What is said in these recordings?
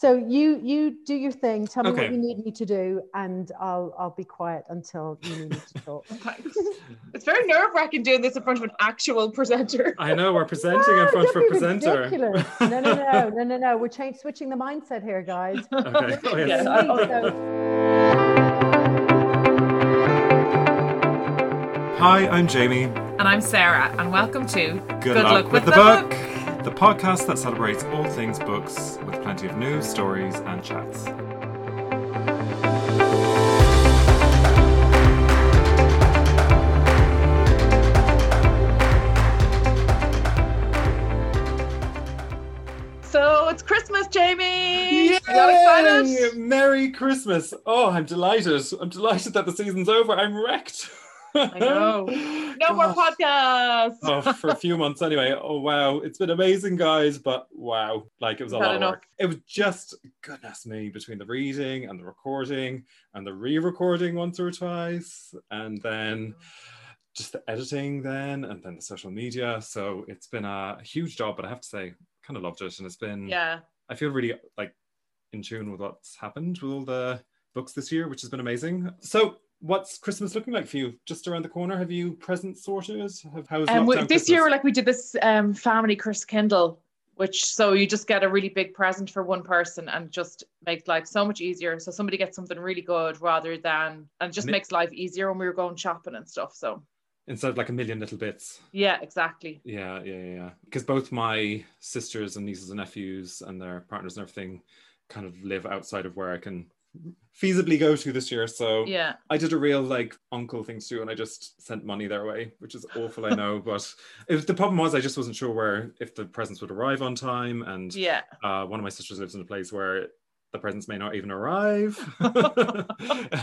So you you do your thing. Tell me Okay. what you need me to do, and I'll I'll be quiet until you need me to talk. It's very nerve wracking doing this in front of an actual presenter. I know we're presenting in Ah, front of a presenter. ridiculous. No, no, no, no, no, no. We're change, switching the mindset here, guys. Okay. Oh, yes. Yeah, Hi, I'm Jamie. And I'm Sarah, and welcome to Good, luck, with, the, book. The podcast that celebrates all things books with plenty of news, stories, and chats. So it's Christmas, Jamie. Excited? Merry Christmas! Oh, I'm delighted. I'm delighted that the season's over. I'm wrecked. I know. No more podcasts. oh, for a few months anyway. Oh wow, it's been amazing, guys. But wow, like it was a Had lot of work. It was just goodness me between the reading and the recording and the re-recording once or twice, and then just the editing, then and then the social media. So it's been a huge job, but I have to say, kind of loved it, and it's been. Yeah. I feel really like in tune with what's happened with all the books this year, which has been amazing. So. What's Christmas looking like for you? Just around the corner? Have you presents sorted? Have, how's And we, lockdown this year, like we did this um, family Kris Kindle, which so you just get a really big present for one person and just makes life so much easier. So somebody gets something really good rather than and just Mi- makes life easier when we were going shopping and stuff. So instead of like a million little bits. yeah, exactly. Yeah, yeah, yeah. Because both my sisters and nieces and nephews and their partners and everything kind of live outside of where I can feasibly go to this year. So Yeah. I did a real like uncle thing too, and I just sent money their way, which is awful, I know. but was, the problem was I just wasn't sure where if the presents would arrive on time, and Yeah. uh, one of my sisters lives in a place where the presents may not even arrive.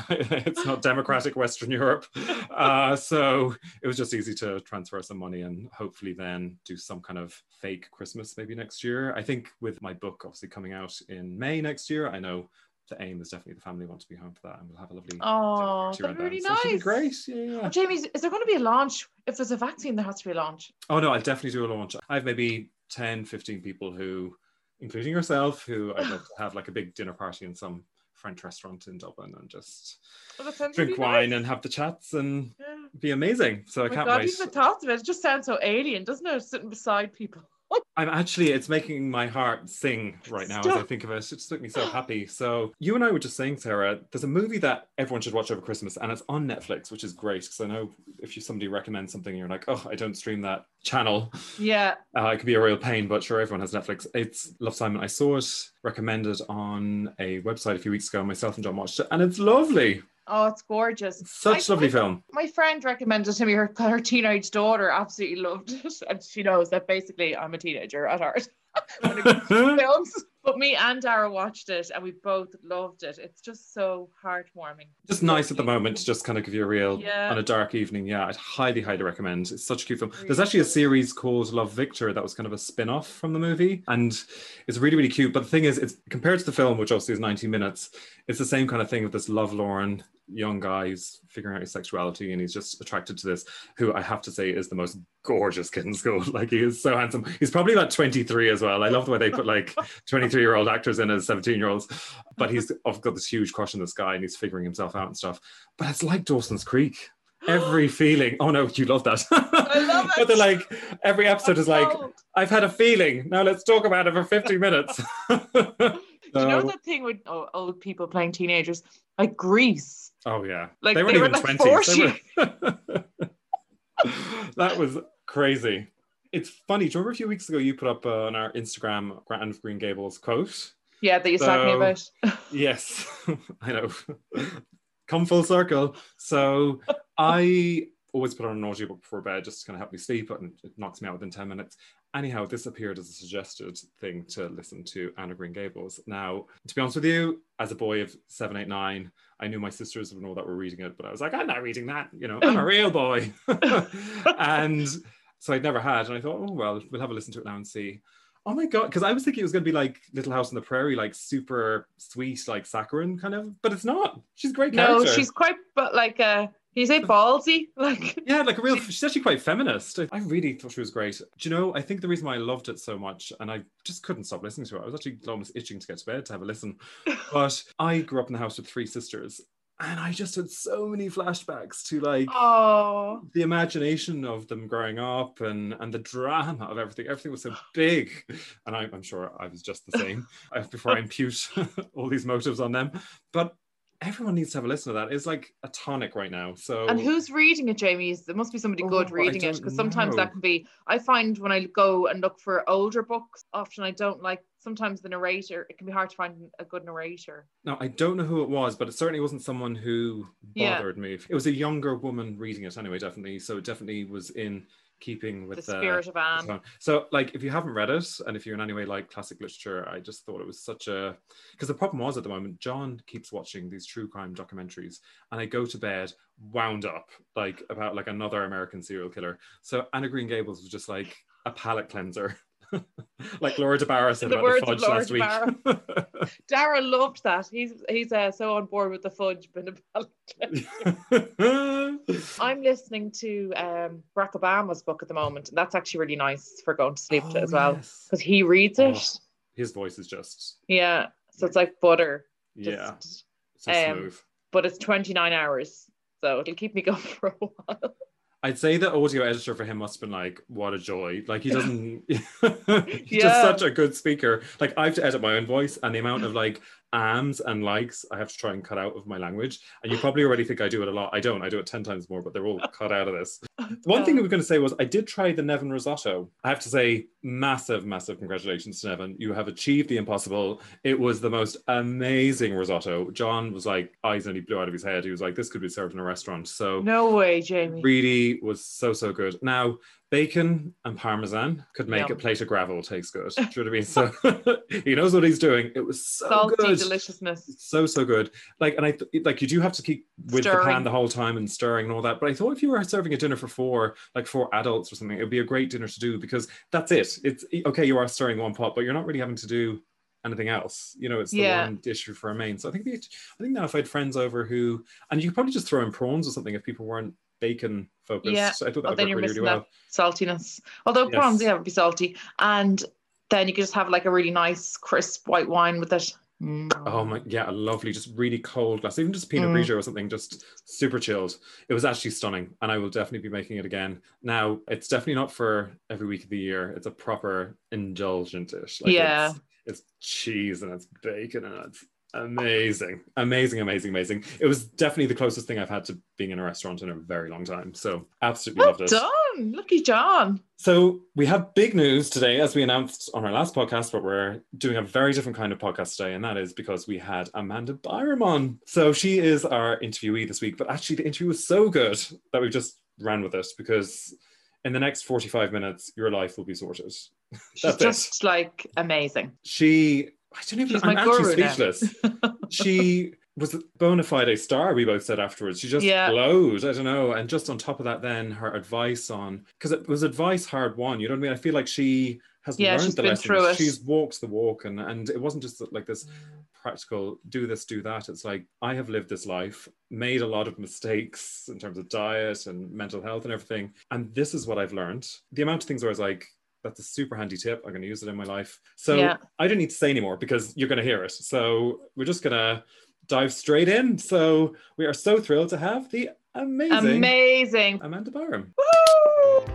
it's not democratic Western Europe. Uh, so it was just easy to transfer some money and hopefully then do some kind of fake Christmas maybe next year. I think with my book obviously coming out in May next year, I know the aim is definitely the family want to be home for that and we'll have a lovely Oh, that'd be really. So should be nice. great. Yeah, yeah. Oh, Jamie, is there going to be a launch? If there's a vaccine, there has to be a launch. Oh no, I'll definitely do a launch. I have maybe 10, 15 people who, including yourself, who I'd love to have like a big dinner party in some French restaurant in Dublin and just Oh, that sounds drink really wine nice. and have the chats and Yeah. be amazing. So I Oh my can't God, wait. even the thoughts of it, it just sounds so alien, doesn't it? Sitting beside people. I'm actually, it's making my heart sing right now as I think of it. It just took me so happy. So, you and I were just saying, Sarah, there's a movie that everyone should watch over Christmas and it's on Netflix, which is great. Because I know if you somebody recommends something and you're like, oh, I don't stream that channel, Yeah. uh, it could be a real pain, but sure, everyone has Netflix. It's Love Simon. I saw it recommended on a website a few weeks ago. Myself and John watched it, and it's lovely. Oh, it's gorgeous. Such I- lovely film. My friend recommended it to me. Her, her teenage daughter absolutely loved it, and she knows that basically I'm a teenager at heart when it comes to films. But me and Dara watched it, and we both loved it. It's just so heartwarming. just nice at the moment to just kind of give you a real Yeah. on a dark evening. Yeah, I'd highly, highly recommend. It's such a cute film. There's actually a series called Love Victor that was kind of a spin-off from the movie, and it's really, really cute. But the thing is, it's compared to the film, which obviously is 90 minutes, it's the same kind of thing with this lovelorn young guy who's figuring out his sexuality and he's just attracted to this who I have to say is the most gorgeous kid in school. Like he is so handsome. He's probably about 23 as well. I love the way they put like 23 year old actors in as 17 year olds. But he's I've got this huge crush on this guy and he's figuring himself out and stuff. But it's like Dawson's Creek. Every feeling. Oh no, you love that. I love it. but they're like every episode is like, I've had a feeling. Now let's talk about it for 50 minutes. Do you know that thing with old people playing teenagers, like Grease. Oh yeah, Like, they weren't they were, even like, twenties. that was crazy. It's funny. Do you remember a few weeks ago you put up uh, on our Instagram Grant of Green Gables quote? Yeah, that you was talking So- about. Yes, I know. Come full circle. So I always put on an audiobook before bed just to kind of help me sleep, and it knocks me out within 10 minutes. Anyhow, this appeared as a suggested thing to listen to Anne of Green Gables. Now, to be honest with you, as a boy of seven, eight, nine, I knew my sisters and all that were reading it, but I was like, I'm not reading that. You know, I'm a real boy. and so I'd never had. And I thought, oh, well, we'll have a listen to it now and see. Oh my god! Because I was thinking it was going to be like Little House on the Prairie, like super sweet, like saccharine kind of, but it's not. She's a great No, she's quite, but like, uh, you say ballsy? Like Yeah, like a real. She's actually quite feminist. I- I really thought she was great. Do you know? I think the reason why I loved it so much, and I just couldn't stop listening to it. I was actually almost itching to get to bed to have a listen. But I grew up in the house with three sisters, and I just had so many flashbacks to like oh the imagination of them growing up and and the drama of everything. Everything was so big, and I, I'm sure I was just the same uh, before I impute all these motives on them. But everyone needs to have a listen to that. It's like a tonic right now. So And who's reading it, Jamie? There must be somebody Oh, good reading it because sometimes that can be. I find when I go and look for older books, often I don't like. Sometimes the narrator, it can be hard to find a good narrator. No, I don't know who it was, but it certainly wasn't someone who Yeah. bothered me. It was a younger woman reading it anyway, definitely. So it definitely was in keeping with The with spirit of uh, Anne. So, like, if you haven't read it, and if you're in any way like classic literature, I just thought it was such a because the problem was at the moment, John keeps watching these true crime documentaries, and I go to bed wound up like about like another American serial killer. So Anne of Green Gables was just like a palate cleanser. like Laura DeBarra said The about the fudge Laura last week. Dara loved that. He's he's uh, so on board with the fudge. But I'm listening to um, Barack Obama's book at the moment, and that's actually really nice for going to sleep to Oh, as well yes. because he reads it. Oh, His voice is just Yeah, so it's like butter. yeah, so um, smooth. but it's 29 hours, so it'll keep me going for a while. I'd say the audio editor for him must have been like, what a joy. Like he doesn't he's Yeah. just such a good speaker. Like I have to edit my own voice and the amount of like ams and likes I have to try and cut out of my language. And you probably already think I do it a lot. I don't. I do it 10 times more, but they're all cut out of this. One thing I was going to say was I did try the Neven risotto. I have to say, massive, massive congratulations to Neven. You have achieved the impossible. It was the most amazing risotto. John was like, eyes nearly blew out of his head. He was like, this could be served in a restaurant. So No way, Jamie. really was so so good. Now bacon and parmesan could make Yum. a plate of gravel taste good. Do you know what I mean? So he knows what he's doing. It was so Salty good. deliciousness. So so good. Like and I th- like you do have to keep with the pan the whole time and stirring and all that. But I thought if you were serving a dinner for four, like four adults or something, it would be a great dinner to do because that's it. It's okay. You are stirring one pot, but you're not really having to do anything else. You know, it's the Yeah. one dish for a main. So I think the, I think now if I had friends over who and you could probably just throw in prawns or something if people weren't bacon focused. Yeah. I thought that would then work you're really, missing really that saltiness. Although Yes. prawns, yeah, would be salty. And then you could just have like a really nice, crisp white wine with it. Mm. Oh my, yeah, a lovely, just really cold glass, even just Pinot Mm. Grigio or something, just super chilled. It was actually stunning, and I will definitely be making it again. Now, it's definitely not for every week of the year. It's a proper indulgent dish. Yeah. it's, it's cheese and it's bacon and it's amazing, amazing, amazing, amazing. It was definitely the closest thing I've had to being in a restaurant in a very long time. So absolutely Well loved it. done. Lucky John. So we have big news today, as we announced on our last podcast, but we're doing a very different kind of podcast today, and that is because we had Amanda Byram on. So she is our interviewee this week, but actually the interview was so good that we just ran with it because in the next 45 minutes, your life will be sorted. She's That's it. just like amazing. She, I don't even, She's I'm actually speechless. she was a bona fide star, we both said afterwards. She just Yeah. glowed. I don't know. And just on top of that, then her advice on because it was advice hard won. You know what I mean? I feel like she has Yeah, learned the been lessons. She's walked the walk, and and it wasn't just like this practical do this, do that. It's like I have lived this life, made a lot of mistakes in terms of diet and mental health and everything, and this is what I've learned. The amount of things where I was like. That's a super handy tip. I'm going to use it in my life. So Yeah. I don't need to say anymore because you're going to hear it. So we're just going to dive straight in. So we are so thrilled to have the amazing Amazing. Amanda Byram. Woo!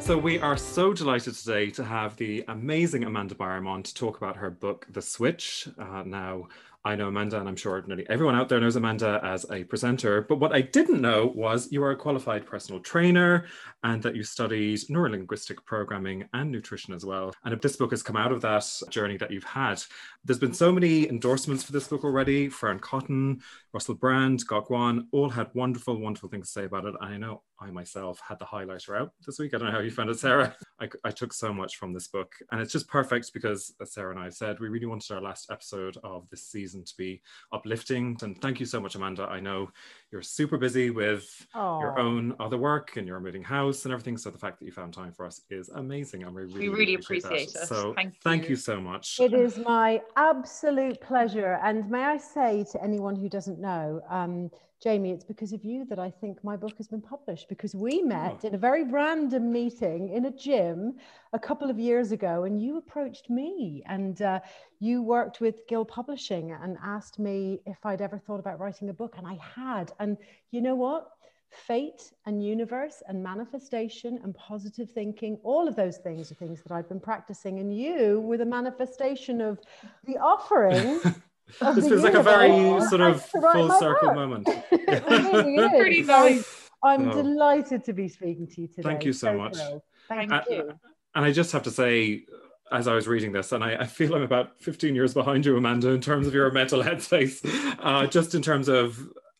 So we are so delighted today to have the amazing Amanda Byram on to talk about her book, The Switch. Uh, now, I know Amanda, and I'm sure nearly everyone out there knows Amanda as a presenter. But what I didn't know was you are a qualified personal trainer and that you studied neurolinguistic programming and nutrition as well. And this book has come out of that journey that you've had, there's been so many endorsements for this book already. Fearne Cotton, Russell Brand, Gok Wan, all had wonderful, wonderful things to say about it. And I know I myself had the highlighter out this week. I don't know how you found it, Sarah. I, I took so much from this book. And it's just perfect because, as Sarah and I said, we really wanted our last episode of this season to be uplifting. And thank you so much, Amanda. I know you're super busy with Oh, your own other work and you're moving house and everything. So the fact that you found time for us is amazing. And we really, really appreciate, appreciate that. it. So Thank thank you. you so much. It is my absolute pleasure. And may I say to anyone who doesn't know, um, Jamie, it's because of you that I think my book has been published because we met in a very random meeting in a gym a couple of years ago and you approached me and uh, you worked with Gill Publishing and asked me if I'd ever thought about writing a book. And I had. And you know what? Fate and universe and manifestation and positive thinking, all of those things are things that I've been practicing. And you were the manifestation of the offering. of this the feels like a very sort of full circle book. moment. It really is. Pretty nice. I'm Oh. delighted to be speaking to you today. Thank you so much. thrilled. Thank Thank you. you. And I just have to say, as I was reading this, and I, I feel I'm about 15 years behind you, Amanda, in terms of your mental headspace, uh, just in terms of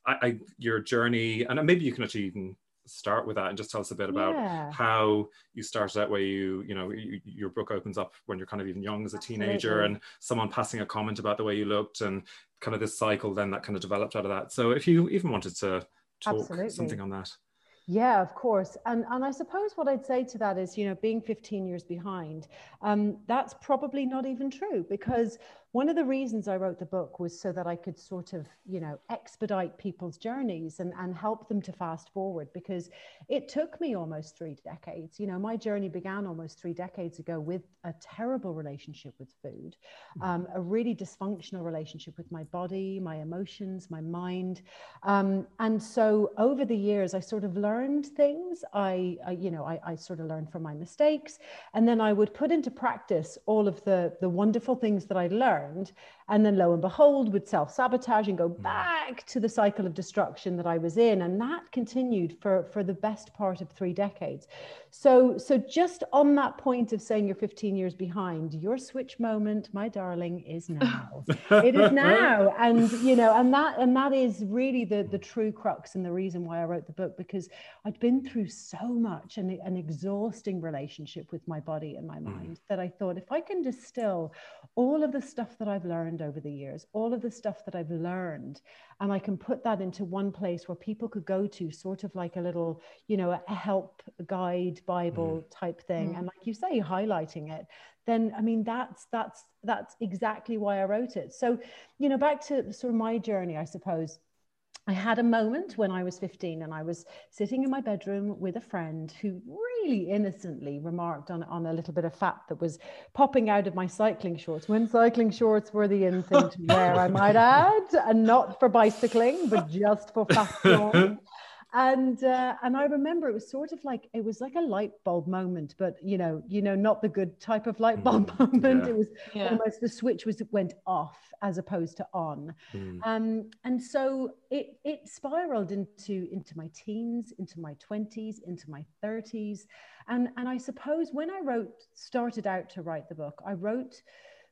I, I, your journey. And maybe you can actually even start with that and just tell us a bit about Yeah. how you started out where you, you know, you, your book opens up when you're kind of even young as a teenager and someone passing a comment about the way you looked and kind of this cycle then that kind of developed out of that. So if you even wanted to talk Absolutely. something on that. Yeah, of course. And and I suppose what I'd say to that is, you know, being 15 years behind, um, that's probably not even true because one of the reasons I wrote the book was so that I could sort of, you know, expedite people's journeys and, and help them to fast forward because it took me almost three decades. You know, my journey began almost three decades ago with a terrible relationship with food, um, a really dysfunctional relationship with my body, my emotions, my mind. Um, and so over the years, I sort of learned things. I, I you know, I, I sort of learned from my mistakes, and then I would put into practice all of the the wonderful things that I'd learned learned and then, lo and behold, would self sabotage and go hmm. back to the cycle of destruction that I was in, and that continued for for the best part of three decades. So, so just on that point of saying you're 15 years behind, your switch moment, my darling, is now. It is now. And you know and that and that is really the the true crux and the reason why i wrote the book because i'd been through so much and an exhausting relationship with my body and my hmm. mind that i thought if i can distill all of the stuff that i've learned over the years all of the stuff that i've learned and i can put that into one place where people could go to sort of like a little you know a help guide bible mm. type thing mm. and like you say highlighting it then I mean that's that's that's exactly why I wrote it. So, you know, back to sort of my journey, I suppose. I had a moment when I was 15 and I was sitting in my bedroom with a friend who really innocently remarked on, on a little bit of fat that was popping out of my cycling shorts. When cycling shorts were the in thing to wear, I might add, and not for bicycling, but just for fast and uh, and I remember it was sort of like it was like a light bulb moment, but you know, you know, not the good type of light bulb Mm, moment. yeah. It was Yeah. almost the switch was went off as opposed to on, Mm. um, and so it it spiraled into into my teens, into my twenties, into my thirties, and and I suppose when I wrote started out to write the book, I wrote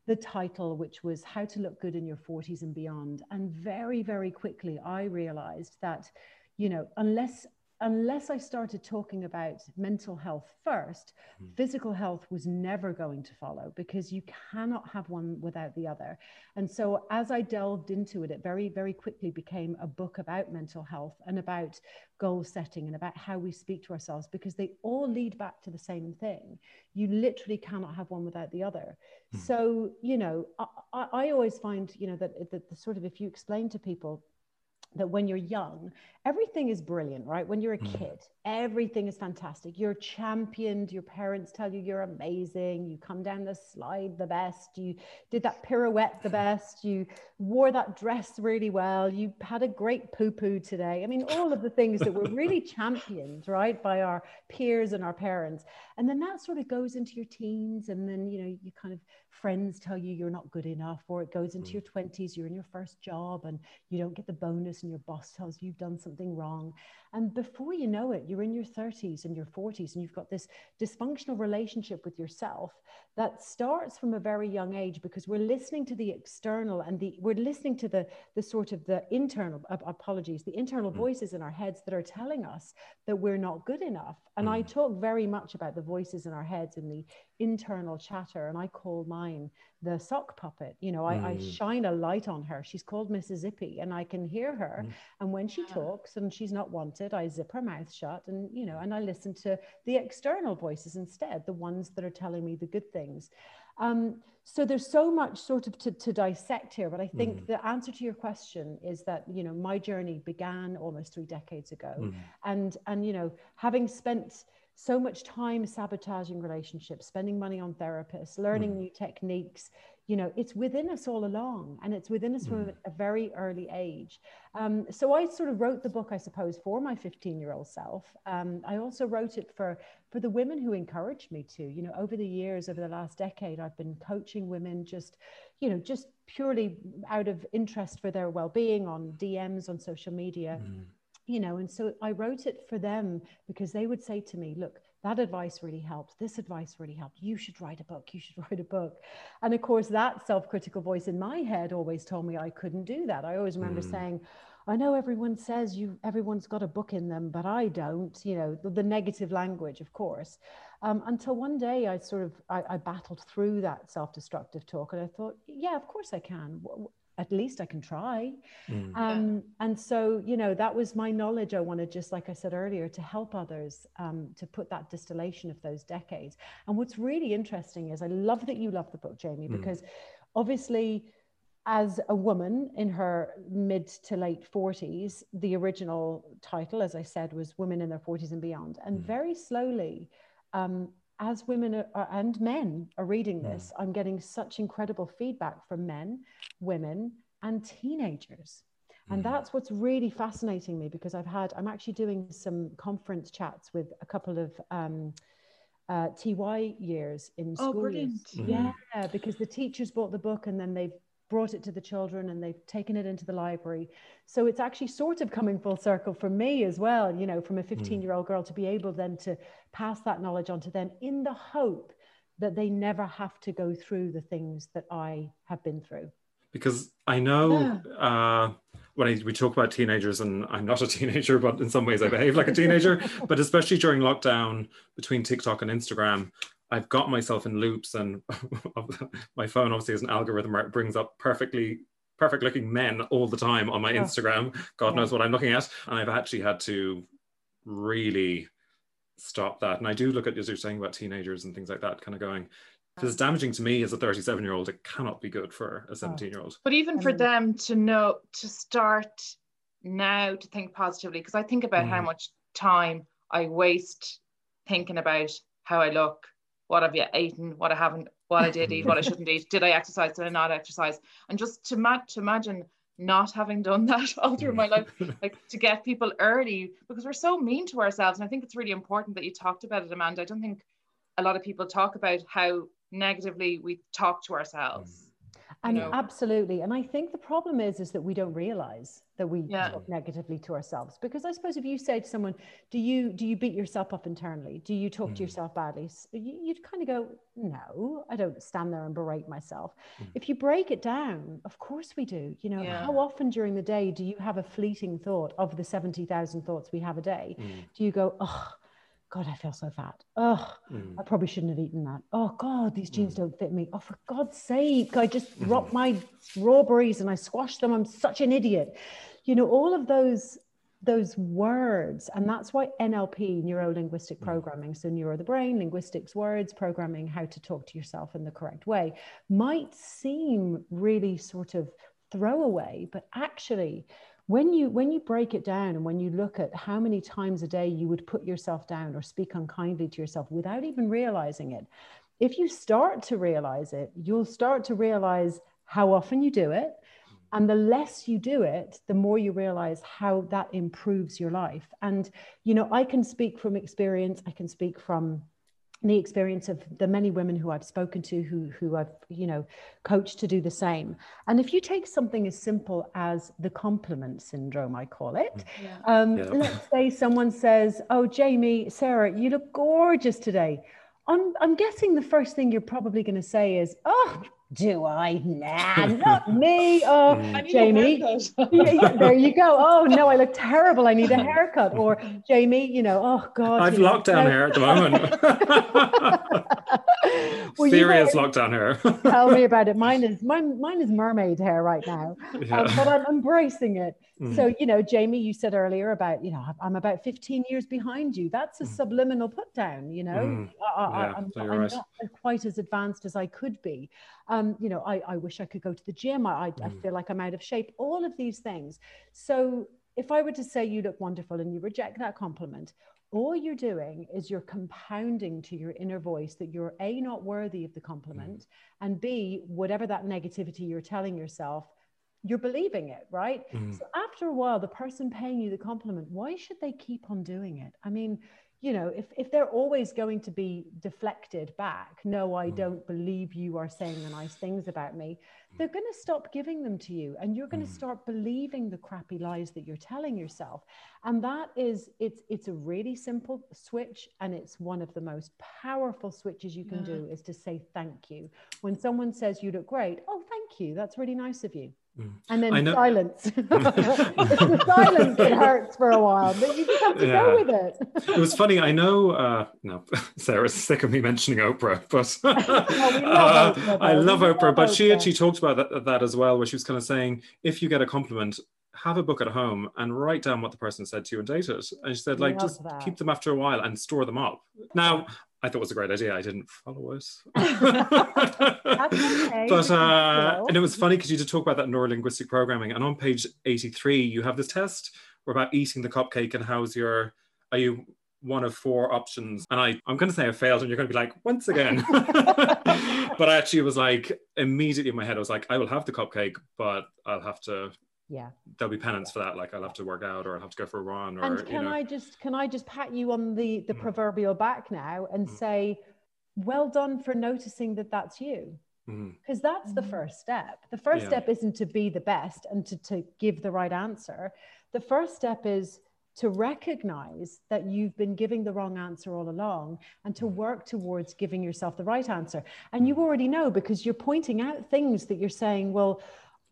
the title, which was How to Look Good in Your 40s and Beyond. And very, very quickly, I realized that, you know, unless unless I started talking about mental health first, hmm. physical health was never going to follow because you cannot have one without the other. And so as I delved into it, it very, very quickly became a book about mental health and about goal setting and about how we speak to ourselves because they all lead back to the same thing. You literally cannot have one without the other. Hmm. So, you know, I, I, I always find, you know, that, that the sort of if you explain to people that when you're young, everything is brilliant, right? When you're a mm. kid, everything is fantastic. You're championed. Your parents tell you you're amazing. You come down the slide the best. You did that pirouette the best. You wore that dress really well. You had a great poo poo today. I mean, all of the things that were really championed, right, by our peers and our parents. And then that sort of goes into your teens. And then, you know, you kind of friends tell you you're not good enough, or it goes into mm. your 20s, you're in your first job and you don't get the bonus and your boss tells you you've done something wrong. And before you know it, you're in your 30s and your 40s, and you've got this dysfunctional relationship with yourself that starts from a very young age because we're listening to the external and the we're listening to the the sort of the internal uh, apologies, the internal mm. voices in our heads that are telling us that we're not good enough. And mm. I talk very much about the voices in our heads and the internal chatter, and I call mine the sock puppet. You know, I, mm. I shine a light on her. She's called mrs zippy and I can hear her. Mm. And when she talks and she's not wanted, I zip her mouth shut, and you know, and I listen to the external voices instead, the ones that are telling me the good things. Um, so there's so much sort of to, to dissect here, but I think mm. the answer to your question is that you know my journey began almost three decades ago, mm. and and you know having spent so much time sabotaging relationships, spending money on therapists, learning mm. new techniques. You know, it's within us all along, and it's within us mm. from a very early age. Um, so I sort of wrote the book, I suppose, for my 15-year-old self. Um, I also wrote it for for the women who encouraged me to. You know, over the years, over the last decade, I've been coaching women just, you know, just purely out of interest for their well-being on DMs on social media. Mm you know and so i wrote it for them because they would say to me look that advice really helped this advice really helped you should write a book. You should write a book. And of course that self-critical voice in my head always told me i couldn't do that. I always remember mm. saying i know everyone says you everyone's got a book in them but i don't you know the, the negative language of course. Um, until one day i sort of I, I battled through that self-destructive talk and i thought yeah of course i can at least I can try. Mm. Um, and so, you know, that was my knowledge. I wanted, just like I said earlier, to help others um, to put that distillation of those decades. And what's really interesting is I love that you love the book, Jamie, mm. because obviously, as a woman in her mid to late 40s, the original title, as I said, was Women in Their 40s and Beyond. And mm. very slowly, um, as women are, and men are reading hmm. this, I'm getting such incredible feedback from men, women, and teenagers. And hmm. that's what's really fascinating me because I've had, I'm actually doing some conference chats with a couple of um, uh, TY years in schools. Oh, brilliant. Mm-hmm. Yeah, because the teachers bought the book and then they've brought it to the children and they've taken it into the library. So it's actually sort of coming full circle for me as well, you know, from a hmm. 15 year old girl to be able then to pass that knowledge on to them in the hope that they never have to go through the things that I have been through. Because I know uh, when I, we talk about teenagers, and I'm not a teenager, but in some ways I behave like a teenager, but especially during lockdown between TikTok and Instagram, I've got myself in loops, and my phone obviously is an algorithm where it brings up perfectly perfect looking men all the time on my oh. Instagram. God yeah. knows what I'm looking at, and I've actually had to really stop that. And I do look at as you're saying about teenagers and things like that, kind of going. If it's damaging to me as a 37 year old, it cannot be good for a 17 year old. But even for them to know to start now to think positively, because I think about mm. how much time I waste thinking about how I look, what have you eaten, what I haven't, what I did eat, what I shouldn't eat, did I exercise, did I not exercise, and just to, ma- to imagine not having done that all through my life, like to get people early because we're so mean to ourselves, and I think it's really important that you talked about it, Amanda. I don't think a lot of people talk about how negatively we talk to ourselves and know? absolutely and i think the problem is is that we don't realize that we yeah. talk negatively to ourselves because i suppose if you say to someone do you do you beat yourself up internally do you talk mm. to yourself badly you, would kind of go no i don't stand there and berate myself mm. if you break it down of course we do you know yeah. how often during the day do you have a fleeting thought of the 70,000 thoughts we have a day mm. do you go oh God, I feel so fat. Oh, mm. I probably shouldn't have eaten that. Oh God, these jeans mm. don't fit me. Oh, for God's sake, I just mm. dropped my strawberries and I squashed them. I'm such an idiot. You know, all of those those words, and that's why NLP, neuro linguistic mm. programming, so neuro the brain, linguistics, words, programming, how to talk to yourself in the correct way, might seem really sort of throwaway, but actually when you when you break it down and when you look at how many times a day you would put yourself down or speak unkindly to yourself without even realizing it if you start to realize it you'll start to realize how often you do it. And the less you do it the more you realize how that improves your life. And you know i can speak from experience. I can speak from the experience of the many women who I've spoken to who who I've you know coached to do the same. And if you take something as simple as the compliment syndrome, I call it. Yeah. Um, yeah. Let's say someone says, "Oh, Jamie, Sarah, you look gorgeous today." I'm, I'm guessing the first thing you're probably going to say is, "Oh, do I? Nah, not me. Oh, mm. Jamie. yeah, yeah, there you go. Oh no, I look terrible. I need a haircut. Or Jamie, you know, oh God. I've lockdown know, hair at the moment. well, Serious lockdown hair. tell me about it. Mine is mine. Mine is mermaid hair right now, yeah. um, but I'm embracing it. Mm. So you know, Jamie, you said earlier about you know I'm about 15 years behind you. That's a mm. subliminal put down. You know, mm. I, am right. not quite as advanced as I could be. Um, you know, I, I wish I could go to the gym. I, I, I mm. feel like I'm out of shape. All of these things. So if I were to say you look wonderful and you reject that compliment, all you're doing is you're compounding to your inner voice that you're a not worthy of the compliment mm. and b whatever that negativity you're telling yourself you're believing it right mm. so after a while the person paying you the compliment why should they keep on doing it i mean you know, if, if they're always going to be deflected back, no, I mm. don't believe you are saying the nice things about me, mm. they're going to stop giving them to you and you're going to mm. start believing the crappy lies that you're telling yourself. And that is, it's, it's a really simple switch and it's one of the most powerful switches you can yeah. do is to say thank you. When someone says you look great, oh, thank you. That's really nice of you. Mm. And then silence. it's the silence that hurts for a while, but you just have to yeah. go with it. it was funny. I know, uh, no, Sarah's sick of me mentioning Oprah, but uh, Oprah, I love Oprah. Love but Oprah. she actually talked about that, that as well, where she was kind of saying, if you get a compliment, have a book at home and write down what the person said to you and date it. And she said, like, just that. keep them after a while and store them up. Now, I thought it was a great idea. I didn't follow it. okay. But uh, and it was funny because you did talk about that neurolinguistic programming, and on page 83, you have this test where about eating the cupcake and how's your are you one of four options and I, I'm going to say I failed and you're going to be like, once again. but I actually was like, immediately in my head, I was like, I will have the cupcake, but I'll have to yeah there'll be penance for that like i'll have to work out or i'll have to go for a run or and can you know. i just can i just pat you on the the mm. proverbial back now and mm. say well done for noticing that that's you because mm. that's the first step the first yeah. step isn't to be the best and to, to give the right answer the first step is to recognize that you've been giving the wrong answer all along and to work towards giving yourself the right answer and you already know because you're pointing out things that you're saying well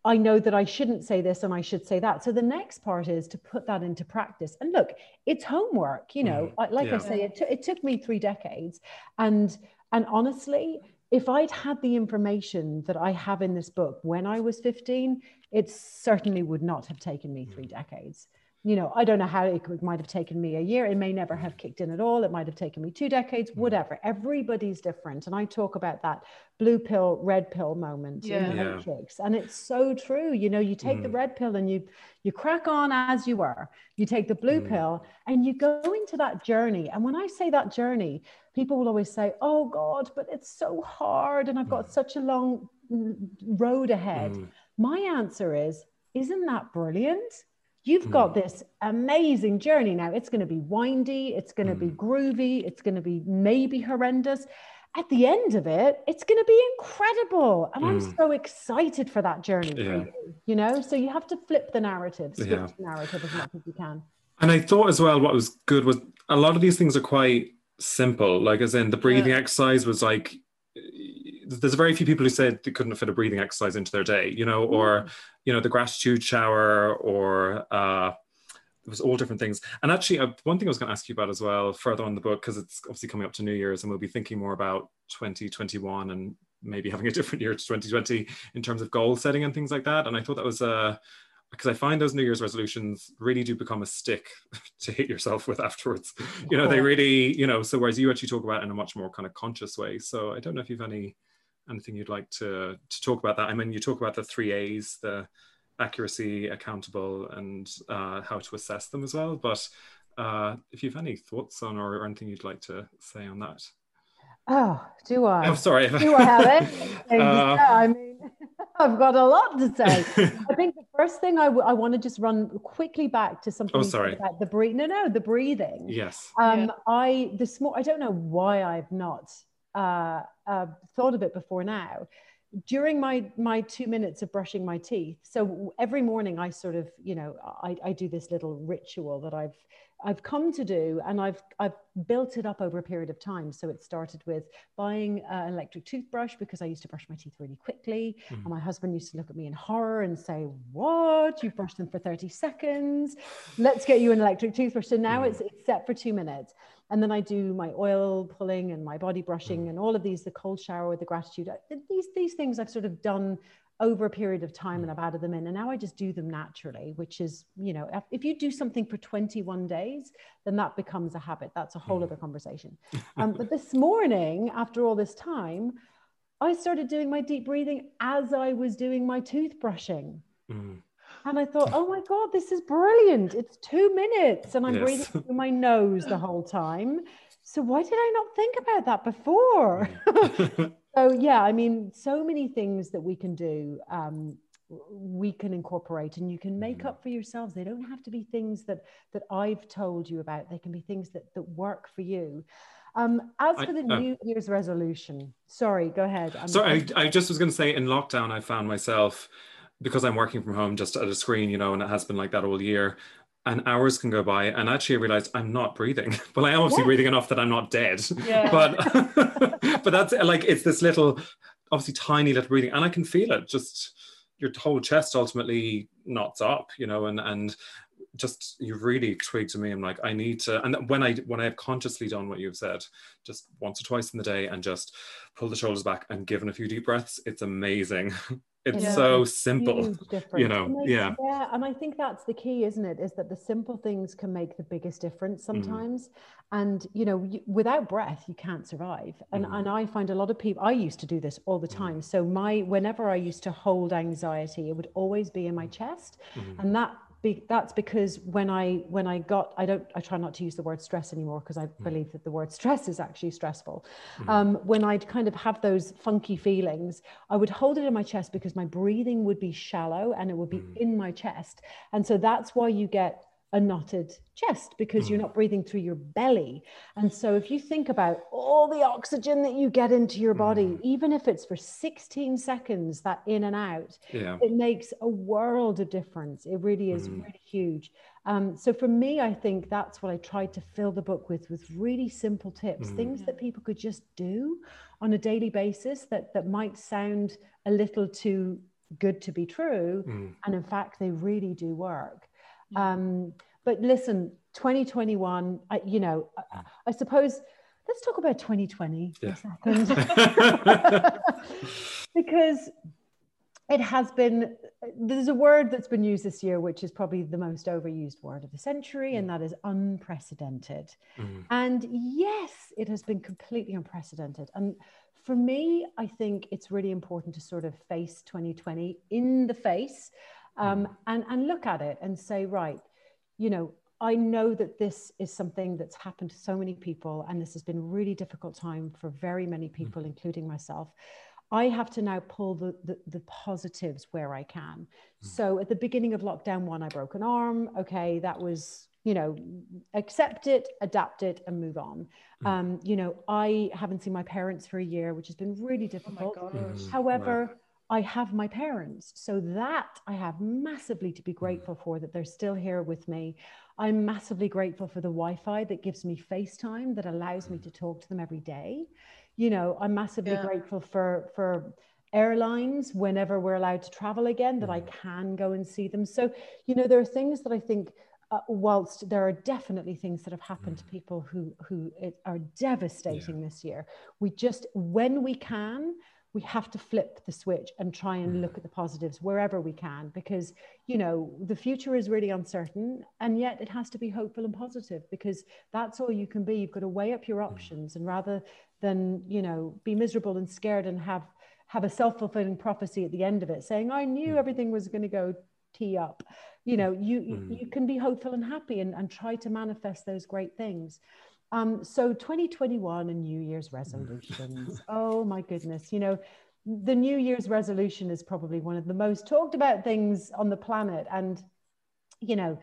I know that I shouldn't say this and I should say that. So the next part is to put that into practice. And look, it's homework. You know, mm, like yeah. I say, it, t- it took me three decades, and and honestly, if I'd had the information that I have in this book when I was 15, it certainly would not have taken me three mm. decades you know, I don't know how it might have taken me a year. It may never have kicked in at all. It might have taken me two decades, mm. whatever. Everybody's different. And I talk about that blue pill, red pill moment yeah. in the yeah. Matrix. And it's so true. You know, you take mm. the red pill and you you crack on as you are. You take the blue mm. pill and you go into that journey. And when I say that journey, people will always say, Oh God, but it's so hard and I've got mm. such a long road ahead. Mm. My answer is, isn't that brilliant? You've got hmm. this amazing journey now. It's going to be windy, it's going to be hmm. groovy, it's going to be maybe horrendous. At the end of it, it's going to be incredible. And. I'm hmm. so excited for that journey. Yeah. You, you, know, so you have to flip the narrative, switch yeah. the narrative as much as you can. And I thought as well, what was good was a lot of these things are quite simple. Like, as in the breathing yeah. exercise was like, there's very few people who said they couldn't fit a breathing exercise into their day, you know, or you know the gratitude shower, or uh, it was all different things. And actually, uh, one thing I was going to ask you about as well, further on the book, because it's obviously coming up to New Year's, and we'll be thinking more about 2021 and maybe having a different year to 2020 in terms of goal setting and things like that. And I thought that was uh, because I find those New Year's resolutions really do become a stick to hit yourself with afterwards. You know, they really, you know, so whereas you actually talk about in a much more kind of conscious way. So I don't know if you've any anything you'd like to to talk about that? I mean, you talk about the three A's, the accuracy, accountable, and uh, how to assess them as well. But uh, if you have any thoughts on or, or anything you'd like to say on that. Oh, do I? I'm sorry. Do I have anything uh, I mean, I've got a lot to say. I think the first thing I, w- I want to just run quickly back to something oh, sorry. about the breathing. No, no, the breathing. Yes. Um, yeah. I this more. I don't know why I've not uh, uh, thought of it before now. During my my two minutes of brushing my teeth, so every morning I sort of, you know, I, I do this little ritual that I've I've come to do, and I've I've built it up over a period of time. So it started with buying an electric toothbrush because I used to brush my teeth really quickly, mm. and my husband used to look at me in horror and say, "What? You've brushed them for thirty seconds? Let's get you an electric toothbrush." So now mm. it's it's set for two minutes, and then I do my oil pulling and my body brushing mm. and all of these, the cold shower, the gratitude. These these things I've sort of done over a period of time and mm. I've added them in. And now I just do them naturally, which is, you know, if you do something for 21 days, then that becomes a habit. That's a whole mm. other conversation. Um, but this morning, after all this time, I started doing my deep breathing as I was doing my toothbrushing. Mm. And I thought, oh my God, this is brilliant. It's two minutes and I'm yes. breathing through my nose the whole time. So why did I not think about that before? Mm. so yeah, I mean, so many things that we can do. Um, we can incorporate and you can make mm. up for yourselves they don't have to be things that that i've told you about they can be things that that work for you um, as for the I, uh, New Year's resolution, sorry, go ahead. I'm sorry, I, I, just was going to say in lockdown, I found myself because I'm working from home just at a screen, you know, and it has been like that all year and hours can go by and actually I realized I'm not breathing. Well, I'm obviously breathing enough that I'm not dead. Yeah. But but that's like it's this little obviously tiny little breathing and I can feel it just your whole chest ultimately knots up, you know, and and just you've really twigged to me. I'm like, I need to and when I when I have consciously done what you've said, just once or twice in the day and just pull the shoulders back and given a few deep breaths, it's amazing. it's yeah. so simple you know makes, yeah yeah and i think that's the key isn't it is that the simple things can make the biggest difference mm. sometimes mm. and you know you, without breath you can't survive and mm. and i find a lot of people i used to do this all the mm. time mm. so my whenever i used to hold anxiety it would always be in my chest mm. and that be, that's because when I when I got I don't I try not to use the word stress anymore because I mm. believe that the word stress is actually stressful. Mm. Um, when I'd kind of have those funky feelings, I would hold it in my chest because my breathing would be shallow and it would be mm. in my chest, and so that's why you get a knotted chest because you're mm. not breathing through your belly. And so, if you think about all the oxygen that you get into your body, mm. even if it's for 16 seconds, that in and out, yeah. it makes a world of difference. It really is mm. really huge. Um, so, for me, I think that's what I tried to fill the book with, with really simple tips, mm. things that people could just do on a daily basis that, that might sound a little too good to be true. Mm. And in fact, they really do work. Um, but listen, 2021, I, you know, I, I, suppose let's talk about 2020 yeah. for a second. because it has been, there's a word that's been used this year, which is probably the most overused word of the century, and that is unprecedented. Mm. And yes, it has been completely unprecedented. And for me, I think it's really important to sort of face 2020 in the face um, mm. and, and look at it and say, right, you know, I know that this is something that's happened to so many people, and this has been a really difficult time for very many mm. people, mm. including myself. I have to now pull the, the, the positives where I can. Mm. So at the beginning of lockdown one, I broke an arm. Okay, that was, you know, accept it, adapt it, and move on. Mm. Um, you know, I haven't seen my parents for a year, which has been really oh difficult. Oh However, wow I have my parents. So that I have massively to be mm. grateful for that they're still here with me. I'm massively grateful for the Wi Fi that gives me FaceTime that allows me to talk to them every day. You know, I'm massively yeah. grateful for, for, airlines whenever we're allowed to travel again that I mm. can go and see them. So, you know, there are things that I think uh, whilst there are definitely things that have happened to mm. people who who are devastating yeah. this year, we just when we can we have to flip the switch and try and look mm. at the positives wherever we can because you know the future is really uncertain and yet it has to be hopeful and positive because that's all you can be you've got to weigh up your mm. options and rather than you know be miserable and scared and have have a self-fulfilling prophecy at the end of it saying i knew mm. everything was going to go tee up you know you you can be hopeful and happy and, and try to manifest those great things Um, so 2021 and New Year's resolutions. oh my goodness. You know, the New Year's resolution is probably one of the most talked about things on the planet. And, you know,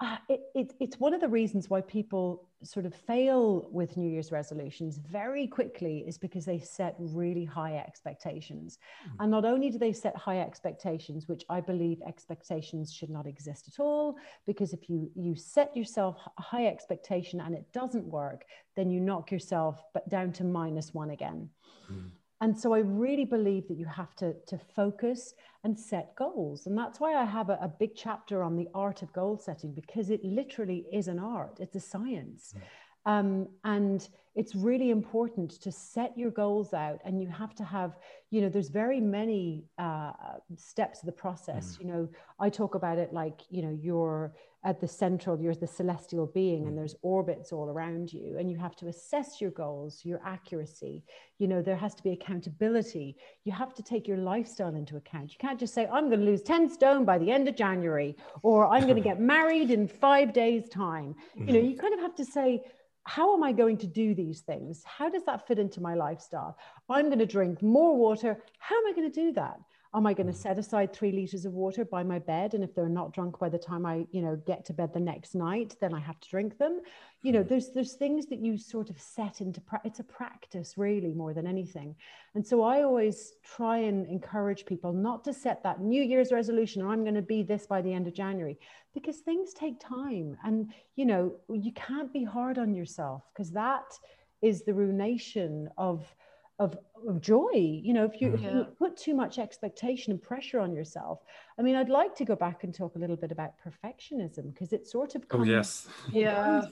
uh, it, it, it's one of the reasons why people sort of fail with New Year's resolutions very quickly is because they set really high expectations. Mm-hmm. And not only do they set high expectations, which I believe expectations should not exist at all, because if you you set yourself a high expectation and it doesn't work, then you knock yourself but down to minus one again. Mm-hmm. And so I really believe that you have to, to focus and set goals. And that's why I have a, a big chapter on the art of goal setting, because it literally is an art, it's a science. Mm. Um, and it's really important to set your goals out and you have to have you know there's very many uh, steps of the process mm. you know i talk about it like you know you're at the central you're the celestial being mm. and there's orbits all around you and you have to assess your goals your accuracy you know there has to be accountability you have to take your lifestyle into account you can't just say i'm going to lose 10 stone by the end of january or i'm going to get married in five days time mm. you know mm-hmm. you kind of have to say how am I going to do these things? How does that fit into my lifestyle? I'm going to drink more water. How am I going to do that? Am i going to mm. set aside three liters of water by my bed and if they're not drunk by the time i you know get to bed the next night then i have to drink them you know mm. there's there's things that you sort of set into pra- it's a practice really more than anything and so i always try and encourage people not to set that new year's resolution or i'm going to be this by the end of january because things take time and you know you can't be hard on yourself because that is the ruination of of, of joy. You know if you, if you put too much expectation and pressure on yourself i mean i'd like to go back and talk a little bit about perfectionism because it sort of oh yes. yeah.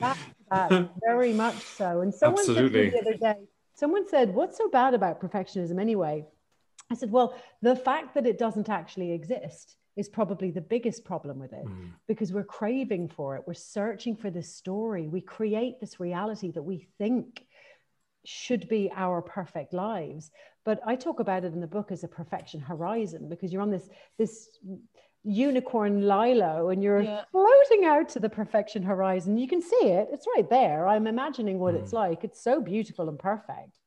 very much so. And someone Absolutely. said the other day someone said what's so bad about perfectionism anyway? I said well the fact that it doesn't actually exist is probably the biggest problem with it mm. because we're craving for it. We're searching for this story. We create this reality that we think should be our perfect lives. But i talk about it in the book as a perfection horizon because you're on this this unicorn lilo and you're yeah. floating out to the perfection horizon. You can see it. It's right there. I'm imagining what mm. it's like. It's so beautiful and perfect.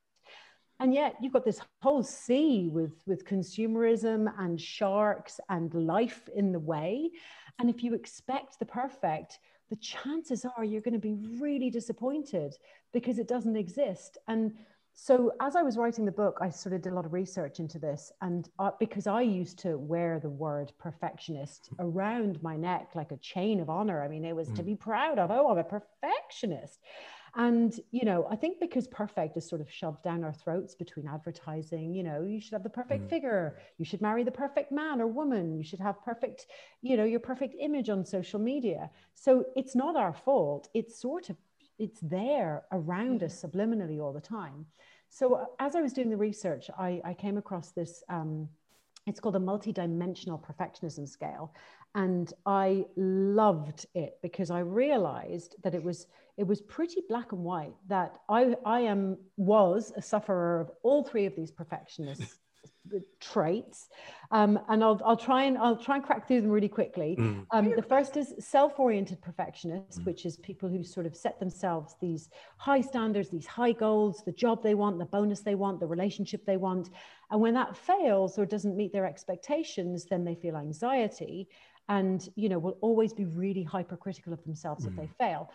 And yet you've got this whole sea with with consumerism and sharks and life in the way. And if you expect the perfect the chances are you're going to be really disappointed because it doesn't exist. And so as I was writing the book, I sort of did a lot of research into this. And uh, because I used to wear the word perfectionist around my neck like a chain of honor, I mean, it was mm. to be proud of. Oh, I'm a perfectionist. And, you know, I think because perfect is sort of shoved down our throats between advertising, you know, you should have the perfect mm. figure, you should marry the perfect man or woman, you should have perfect, you know, your perfect image on social media. So it's not our fault. It's sort of, it's there around us subliminally all the time. So uh, as I was doing the research, I, I came across this. Um, it's called a multi-dimensional perfectionism scale and i loved it because i realized that it was it was pretty black and white that i i am was a sufferer of all three of these perfectionist traits um, and I'll, I'll try and I'll try and crack through them really quickly mm. um, the first is self-oriented perfectionists mm. which is people who sort of set themselves these high standards these high goals the job they want the bonus they want the relationship they want and when that fails or doesn't meet their expectations then they feel anxiety and you know will always be really hypercritical of themselves mm. if they fail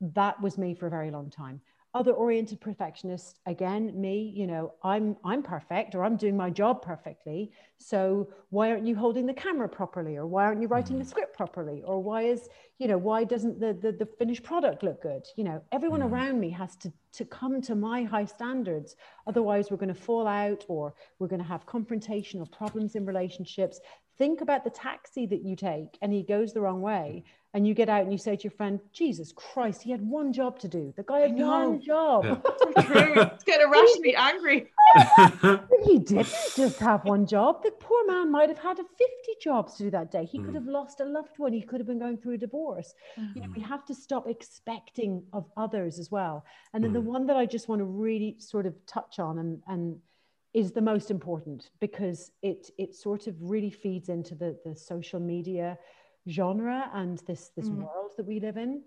that was me for a very long time. Other oriented perfectionist again me you know i'm i'm perfect or i'm doing my job perfectly. So why aren't you holding the camera properly or why aren't you writing the mm. script properly? Or why is you know why doesn't the the, the finished product look good? You know everyone mm. around me has to to come to my high standards. Otherwise we're going to fall out or we're going to have confrontation or problems in relationships think about the taxi that you take and he goes the wrong way and you get out and you say to your friend, Jesus Christ, he had one job to do. The guy had one job. Yeah. it's going to rush me angry. he didn't just have one job. The poor man might have had 50 jobs to do that day. He mm. could have lost a loved one. He could have been going through a divorce. Mm. You know, we have to stop expecting of others as well. And then mm. the one that I just want to really sort of touch on and, and is the most important because it it sort of really feeds into the the social media genre and this this mm. world that we live in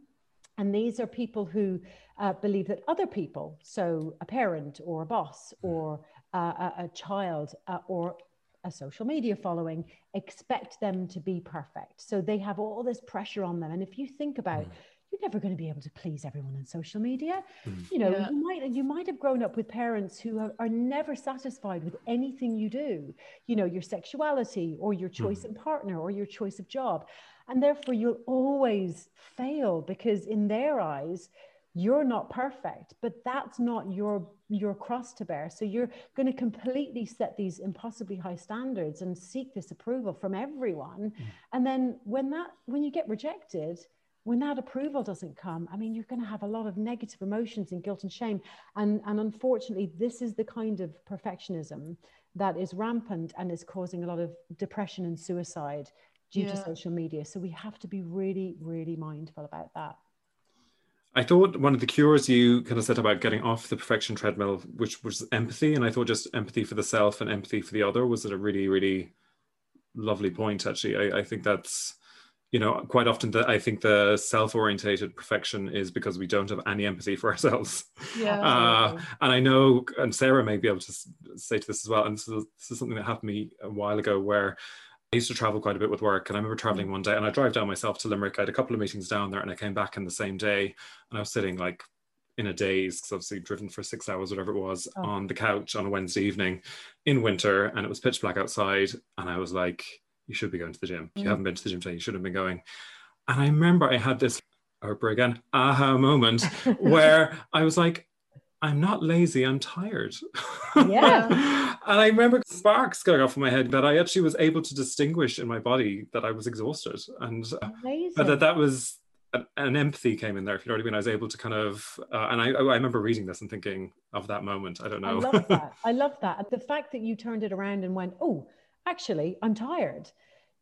And these are people who uh, believe that other people, so a parent or a boss Hmm. or uh, a, a child uh, or a social media following, expect them to be perfect. So they have all this pressure on them. And if you think about Mm. You're never going to be able to please everyone on social media. Mm. You know, Yeah. you might you might have grown up with parents who are, are never satisfied with anything you do. You know, your sexuality or your choice in partner or your choice of job, and therefore you'll always fail because in their eyes you're not perfect but that's not your your cross to bear so you're going to completely set these impossibly high standards and seek this approval from everyone and then when that when you get rejected when that approval doesn't come i mean you're going to have a lot of negative emotions and guilt and shame. And and unfortunately this is the kind of perfectionism that is rampant and is causing a lot of depression and suicide due to social media. So we have to be really really mindful about that. I thought one of the cures you kind of said about getting off the perfection treadmill, which was empathy, and I thought just empathy for the self and empathy for the other was a really, really lovely point. Actually, I, I think that's you know quite often that I think the self-orientated perfection is because we don't have any empathy for ourselves. Yeah. Uh, and I know, and Sarah may be able to say to this as well. And this is, this is something that happened to me a while ago where I used to travel quite a bit with work. And I remember traveling one day and I drive down myself to Limerick. I had a couple of meetings down there and I came back in the same day and I was sitting like in a daze because obviously driven for six hours, whatever it was, Oh. on the couch on a Wednesday evening in winter. And it was pitch black outside. And I was like, you should be going to the gym. If you Mm. haven't been to the gym today, you should have been going. And I remember I had this, Oprah again, aha moment where I was like, I'm not lazy, I'm tired. Yeah. and I remember sparks going off in my head that I actually was able to distinguish in my body that I was exhausted. And uh, Amazing. but that that was an, an empathy came in there, if you know what I mean. I was able to kind of, uh, and I, I remember reading this and thinking of that moment. I don't know. I love that. I love that. The fact that you turned it around and went, oh, actually, I'm tired.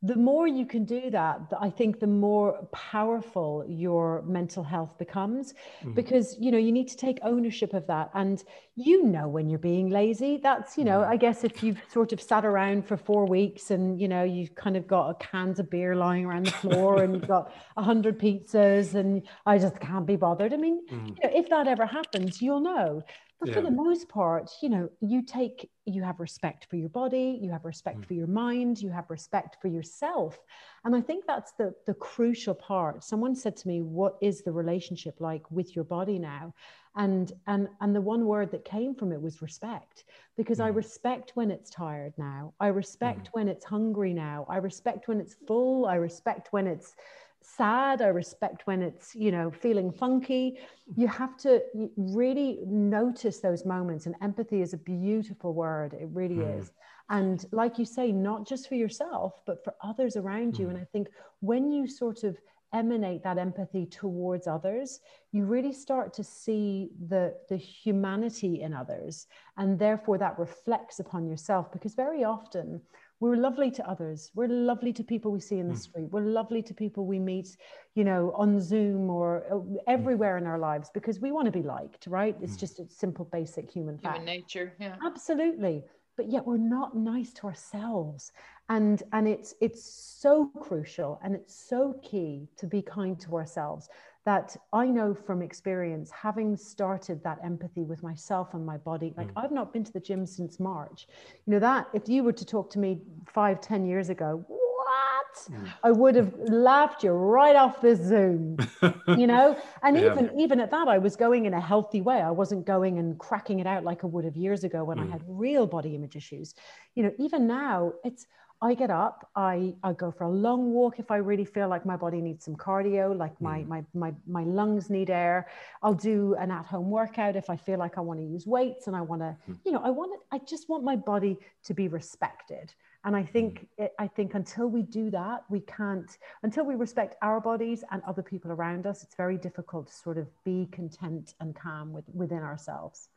The more you can do that, I think the more powerful your mental health becomes Mhm. because, you know, you need to take ownership of that. And you know when you're being lazy. That's, you know, Mhm. I guess if you've sort of sat around for four weeks and, you know, you've kind of got a cans of beer lying around the floor and you've got a hundred pizzas and I just can't be bothered. I mean, Mm. you know, if that ever happens, you'll know. But for the most part, you know, you take, you have respect for your body, you have respect Mm. for your mind, you have respect for yourself. And I think that's the, the crucial part. Someone said to me, what is the relationship like with your body now? And, and, and the one word that came from it was respect, because I Mm. respect when it's tired now. I respect when it's hungry now. I respect when it's full. I respect when it's sad. I respect when it's, you know, feeling funky. You have to really notice those moments. And empathy is a beautiful word. It really Mm. is. And like you say, not just for yourself, but for others around you. Mm. And I think when you sort of emanate that empathy towards others, you really start to see the, the humanity in others. And therefore, that reflects upon yourself because very often we're lovely to others. We're lovely to people we see in the Mm. street. We're lovely to people we meet, you know, on Zoom or uh, everywhere in our lives because we want to be liked, right? It's Mm. just a simple, basic human fact. Human nature. Yeah. Absolutely. But yet we're not nice to ourselves. And and it's it's so crucial and it's so key to be kind to ourselves that I know from experience, having started that empathy with myself and my body, like Mm. I've not been to the gym since March. You know, that if you were to talk to me five, ten years ago, what? Mm. I would have laughed you right off this Zoom you know and Yeah. even even at that i was going in a healthy way i wasn't going and cracking it out like i would have years ago when i Mm. had real body image issues you know even now it's i get up i i go for a long walk if i really feel like my body needs some cardio like my Mm. my my, my lungs need air i'll do an at-home workout if i feel like i want to use weights and i want to Mm. you know i want it i just want my body to be respected and i think it, i think until we do that we can't until we respect our bodies and other people around us, it's very difficult to sort of be content and calm with, within ourselves.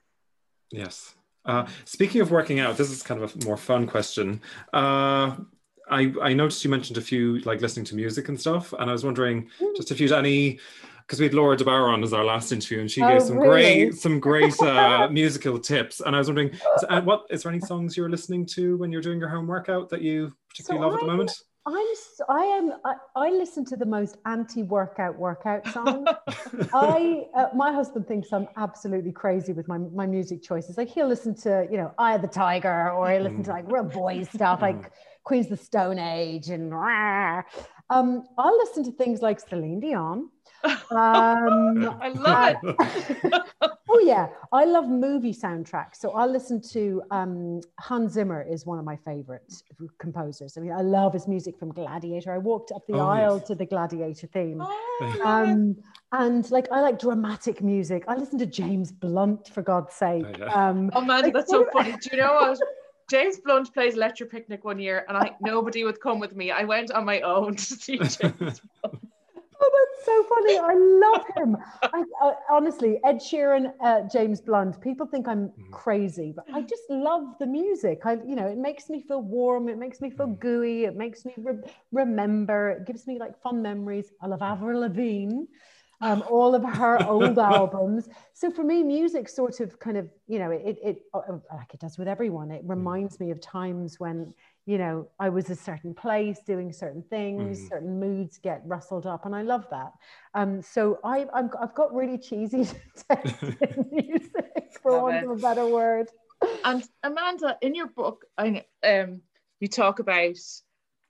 Yes. Uh, speaking of working out, this is kind of a more fun question. Uh, I, I noticed you mentioned a few like listening to music and stuff, and I was wondering Mm. just if you'd any because we had Laura de Barra on as our last interview, and she Oh, gave some really? great some great uh, musical tips. And I was wondering, is, uh, what is there any songs you're listening to when you're doing your home workout that you particularly So love at the moment? I'm I am I, I listen to the most anti-workout workout song. I uh, my husband thinks I'm absolutely crazy with my my music choices. Like he'll listen to you know Eye of the Tiger or he'll listen to like real boys stuff like Queens of the Stone Age and rah. um, I'll listen to things like Celine Dion. Um, I love it. oh yeah, I love movie soundtracks. So I'll listen to um, Hans Zimmer is one of my favorite composers. I mean, I love his music from Gladiator. I walked up the Oh, aisle yes. to the Gladiator theme. Oh, Um, and like I like dramatic music. I listen to James Blunt for God's sake. Oh, yeah. Um, oh man, Like, that's so funny. Do you know what? James Blunt plays Electric Picnic one year, and I nobody would come with me. I went on my own to see James. Oh, that's so funny. I love him. I, I, honestly, Ed Sheeran, uh, James Blunt, people think I'm Mhm. crazy, but I just love the music. I, you know, it makes me feel warm. It makes me feel Mhm. gooey. It makes me re- remember. It gives me like fun memories. I love Avril Lavigne, um, all of her old albums. So for me, music sort of kind of, you know, it, it, uh, like it does with everyone. It reminds me of times when, you know, I was a certain place doing certain things, Mhm. certain moods get rustled up, and I love that. Um, so I, I'm, I've got really cheesy taste in music, for want of a better word. And Amanda, in your book, I um, you talk about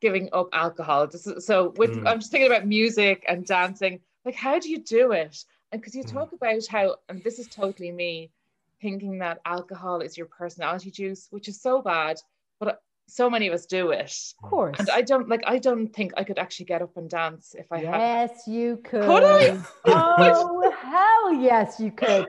giving up alcohol. So with Mm. I'm just thinking about music and dancing. Like, how do you do it? And because you Mm. talk about how, and this is totally me, thinking that alcohol is your personality juice, which is so bad, but so many of us do it. Of course. And I don't like. I don't think I could actually get up and dance if I had. yes, you could. Could I? Oh, hell yes, you could.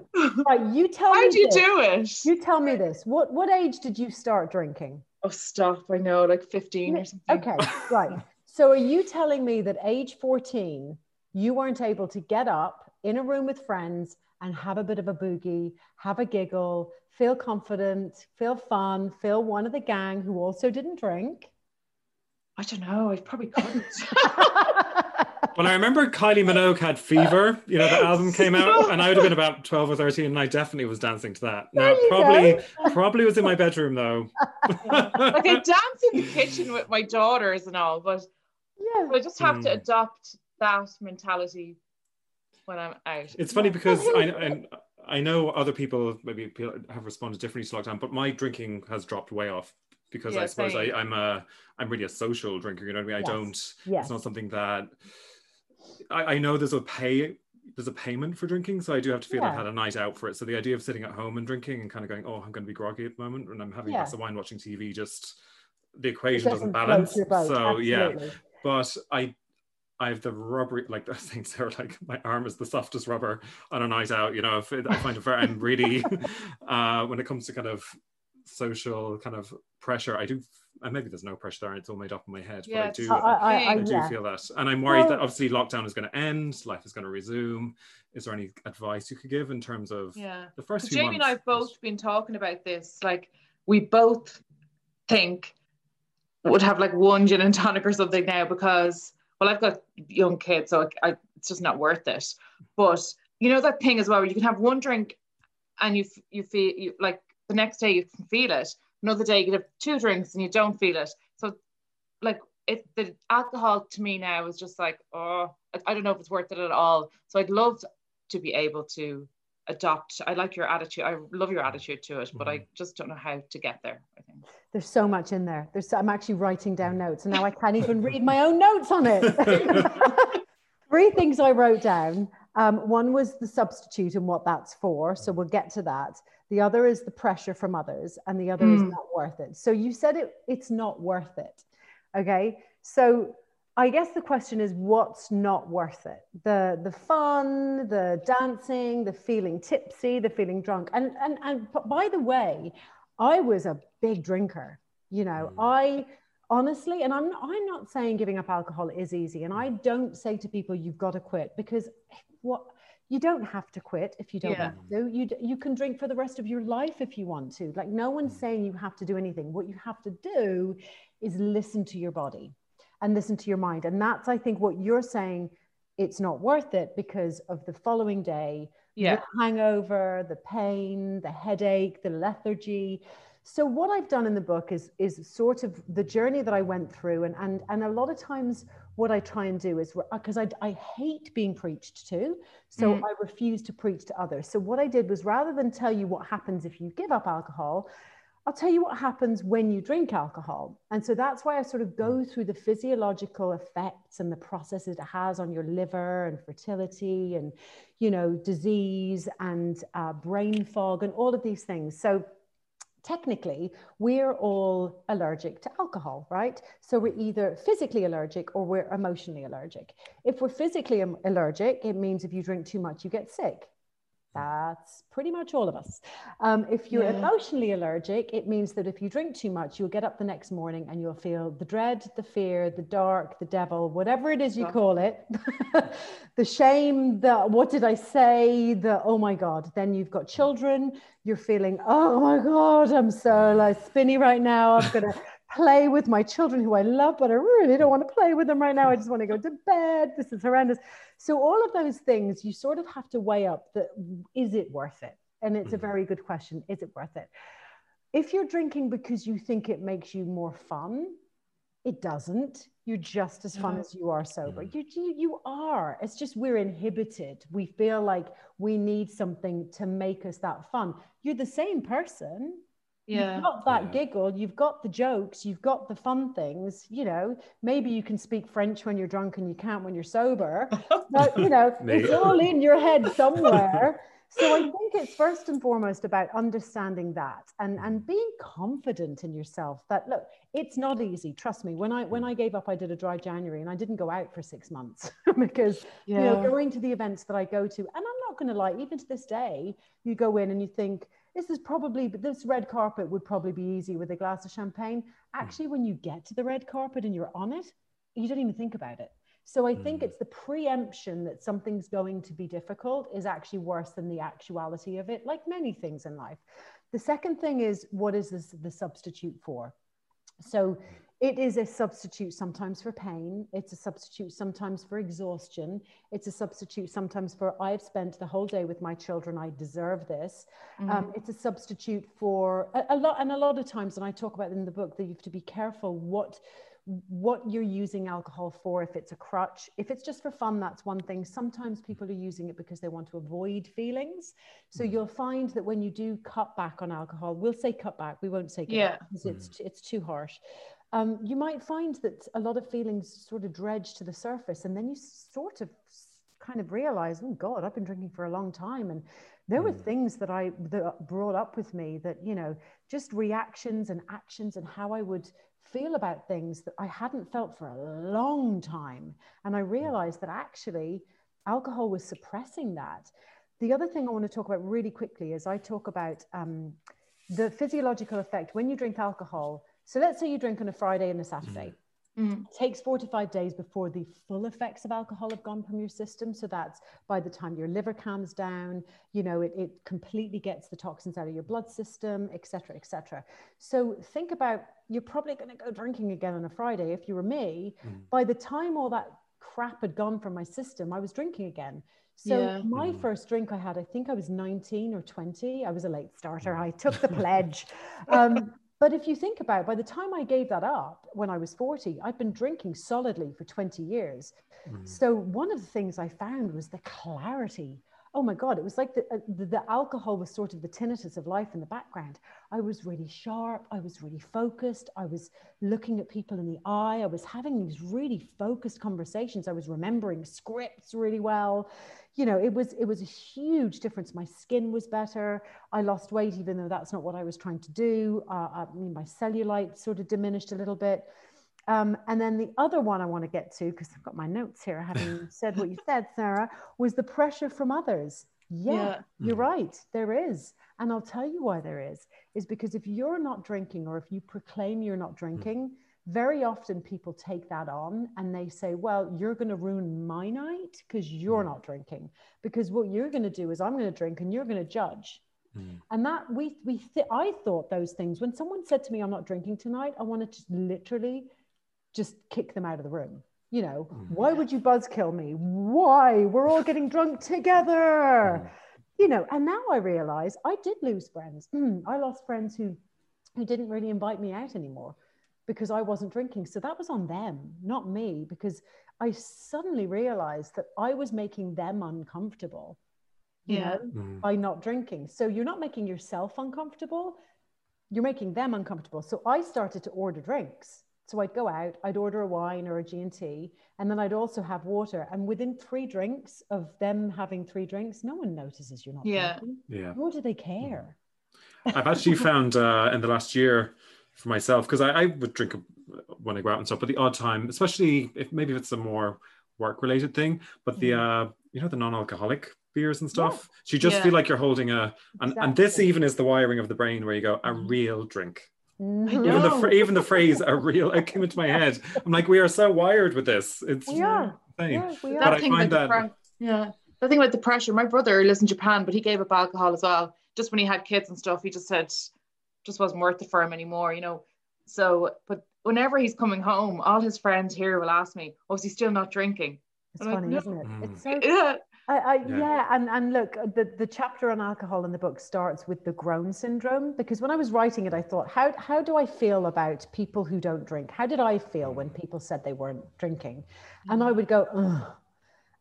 Right, you tell me How do you this. do it? You tell me this. What what age did you start drinking? Oh, stop! I know, like fifteen or something. Okay, right. So are you telling me that age 14, you weren't able to get up in a room with friends and have a bit of a boogie, have a giggle, feel confident, feel fun, feel one of the gang who also didn't drink? I don't know. I probably couldn't. Well, I remember Kylie Minogue had Fever, you know, the album came out, and I would have been about 12 or 13, and I definitely was dancing to that. There No, probably, probably was in my bedroom though. like I dance in the kitchen with my daughters and all, but yeah. I just have to Mm. adopt that mentality when I'm out. It's funny because I, and I know other people maybe have responded differently to lockdown, but my drinking has dropped way off because I suppose I. I'm a I'm really a social drinker. You know what I mean? I Yes. don't. Yes. It's not something that I, I know there's a pay there's a payment for drinking, so I do have to feel I've had a night out for it. So the idea of sitting at home and drinking and kind of going, oh, I'm going to be groggy at the moment, and I'm having a glass of wine, watching TV, just the It equation doesn't, float balance. So yeah, but I I have the rubbery like those things are like my arm is the softest rubber on a night out. You know, if it, I find it very and really uh, when it comes to kind of social kind of pressure, I do. And maybe there's no pressure there; it's all made up in my head. Yeah, but I do. I, I, I, I do yeah. feel that, and I'm worried that obviously lockdown is going to end, life is going to resume. Is there any advice you could give in terms of Yeah. the first few Jamie and? I have both been talking about this. Like we both think would have like one gin and tonic or something now because well I've got young kids so I, I, it's just not worth it. But you know that thing as well where you can have one drink and you you feel you like the next day you can feel it. Another day you can have two drinks and you don't feel it. So like it the alcohol to me now is just like oh I, I don't know if it's worth it at all. So I'd love to be able to adopt i like your attitude i love your attitude to it but i just don't know how to get there i think There's so much in there. There's I'm actually writing down notes and now I can't even read my own notes on it. Three things I wrote down. Um, one was the substitute and what that's for. So we'll get to that. The other is the pressure from others, and the other is Mm. not worth it. So you said it, it's not worth it. Okay. So I guess the question is what's not worth it? The the fun, the dancing, the feeling tipsy, the feeling drunk. And and and by the way, I was a big drinker. You know, Mm. I honestly, and I'm I'm not saying giving up alcohol is easy, and I don't say to people you've got to quit because what you don't have to quit if you don't Yeah. want to. You you can drink for the rest of your life if you want to. Like no one's Mm. saying you have to do anything. What you have to do is listen to your body and listen to your mind, and that's I think what you're saying. It's not worth it because of the following day Yeah. The hangover, the pain, the headache, the lethargy. So what I've done in the book is is sort of the journey that I went through, and and and a lot of times what I try and do is because I I hate being preached to, so mm. I refuse to preach to others. So what I did was rather than tell you what happens if you give up alcohol, I'll tell you what happens when you drink alcohol. And so that's why I sort of go mm. through the physiological effects and the processes it has on your liver and fertility and, you know, disease and uh, brain fog and all of these things. So technically, we're all allergic to alcohol, right? So we're either physically allergic or we're emotionally allergic. If we're physically allergic, it means if you drink too much, you get sick. That's pretty much all of us. Um, if you're yeah. emotionally allergic, it means that if you drink too much, you'll get up the next morning and you'll feel the dread, the fear, the dark, the devil, whatever it is you call it, the shame, the what did I say, the oh my God. Then you've got children, you're feeling, oh my God, I'm so like spinny right now. I'm going to play with my children who I love, but I really don't want to play with them right now. I just want to go to bed. This is horrendous. So all of those things, you sort of have to weigh up that is it worth it? And it's a mm-hmm. very good question. Is it worth it? If you're drinking because you think it makes you more fun, it doesn't. You're just as fun as you are sober. You, you, you are. It's just we're inhibited. We feel like we need something to make us that fun. You're the same person yeah. You've got that Yeah. giggle, you've got the jokes, you've got the fun things. You know, maybe you can speak French when you're drunk and you can't when you're sober. But, you know, it's all in your head somewhere. So I think it's first and foremost about understanding that and, and being confident in yourself that look, it's not easy. Trust me. When I when mm. I gave up, I did a dry January and I didn't go out for six months because you know, going to the events that I go to, and I'm not gonna lie, even to this day, you go in and you think, this is probably this red carpet would probably be easy with a glass of champagne. Actually when you get to the red carpet and you're on it you don't even think about it. So i think Mm. it's the preemption that something's going to be difficult is actually worse than the actuality of it like many things in life. The second thing is what is this the substitute for? So it is a substitute sometimes for pain. It's a substitute sometimes for exhaustion. It's a substitute sometimes for I've spent the whole day with my children. I deserve this. Mm. Um, it's a substitute for a, a lot, and a lot of times, and I talk about in the book that you have to be careful what what you're using alcohol for if it's a crutch if it's just for fun that's one thing sometimes people are using it because they want to avoid feelings so Mm. you'll find that when you do cut back on alcohol we'll say cut back we won't say give Yeah. up because it's it's too harsh um, you might find that a lot of feelings sort of dredge to the surface and then you sort of kind of realize oh god i've been drinking for a long time. And there were Mm. things that i that brought up with me that you know just reactions and actions and how i would feel about things that i hadn't felt for a long time. And i realized that actually alcohol was suppressing that. The other thing i want to talk about really quickly is i talk about um, the physiological effect. When you drink alcohol so let's say you drink on a friday and a saturday Mm. it takes four to five days before the full effects of alcohol have gone from your system. So that's by the time your liver calms down, you know, it, it completely gets the toxins out of your blood system, et cetera, et cetera. So think about you're probably going to go drinking again on a Friday. If you were me, Mm. by the time all that crap had gone from my system, I was drinking again. So Yeah. my Mm. first drink I had, I think I was 19 or 20. I was a late starter. I took the pledge. Um, but if you think about it, by the time I gave that up when I was 40, I'd been drinking solidly for 20 years. Mm. So one of the things I found was the clarity. Oh my God, it was like the, uh, the, the alcohol was sort of the tinnitus of life in the background. I was really sharp. I was really focused. I was looking at people in the eye. I was having these really focused conversations. I was remembering scripts really well. You know, it was it was a huge difference. My skin was better. I lost weight, even though that's not what I was trying to do. Uh, I mean, my cellulite sort of diminished a little bit. Um, and then the other one I want to get to, because I've got my notes here, having said what you said, Sarah, was the pressure from others. Yeah, Yeah. you're Mhm. right. There is. And I'll tell you why there is, is because if you're not drinking or if you proclaim you're not drinking, very often people take that on and they say, well, you're going to ruin my night because you're Mm. not drinking. Because what you're going to do is I'm going to drink and you're going to judge. Mm. And that we we th- I thought those things when someone said to me, "I'm not drinking tonight," I wanted to literally just kick them out of the room. You know, Mm. why would you buzzkill me? Why? We're all getting drunk together. Mm. you know, and now I realize I did lose friends. Mm, I lost friends who who didn't really invite me out anymore because I wasn't drinking. So that was on them, not me, because I suddenly realized that I was making them uncomfortable, you Yeah. know, Mm. by not drinking. So you're not making yourself uncomfortable, you're making them uncomfortable. So I started to order drinks. So I'd go out, I'd order a wine or a G&T, and then I'd also have water. And within three drinks of them having three drinks, no one notices you're not Yeah. drinking. Yeah. Nor do they care. I've actually found uh, in the last year for myself because I, I would drink when I go out and stuff, but the odd time, especially if maybe if it's a more work related thing, but the uh, you know the non-alcoholic beers and stuff, so you just Yeah. feel like you're holding a and, and this even is the wiring of the brain where you go a Mhm. real drink. Even the even the phrase a real it came into my head. I'm like we are so wired with this. It's We are. insane. Yeah, we are. But are. I find that- pre- yeah, the thing about the pressure. My brother lives in Japan, but he gave up alcohol as well. Just when he had kids and stuff, he just said just wasn't worth it for him anymore, you know. So, but whenever he's coming home, all his friends here will ask me, "Oh, is he still not drinking?" It's I'm like, funny, no. isn't it? Mm. It's so Yeah, I, I, Yeah. yeah. and and look, uh, the the chapter on alcohol in the book starts with the groan syndrome because when I was writing it, I thought, how how do I feel about people who don't drink? How did I feel mm. when people said they weren't drinking? And I mm. would go, Ugh.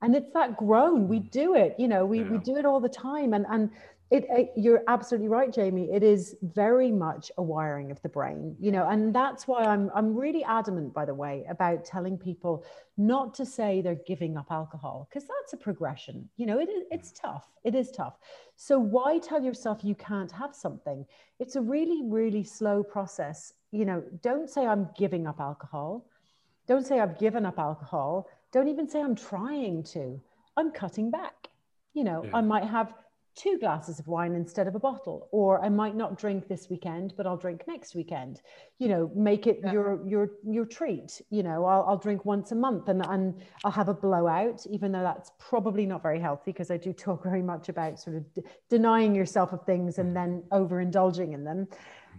and it's that groan. We mm. do it, you know, we we do it all the time, and and. It, it, you're absolutely right, Jamie. It is very much a wiring of the brain, you know, and that's why I'm I'm really adamant, by the way, about telling people not to say they're giving up alcohol because that's a progression. You know it, is- it's tough. It is tough. So why tell yourself you can't have something? It's a really really slow process. You know don't say i'm giving up alcohol. Don't say i've given up alcohol. Don't even say i'm trying to. I'm cutting back. You know Yeah. i might have two glasses of wine instead of a bottle or i might not drink this weekend but i'll drink next weekend. You know make it Yeah. your your your treat. You know I'll, I'll drink once a month and and i'll have a blowout even though that's probably not very healthy because i do talk very much about sort of d- denying yourself of things and mm. then overindulging in them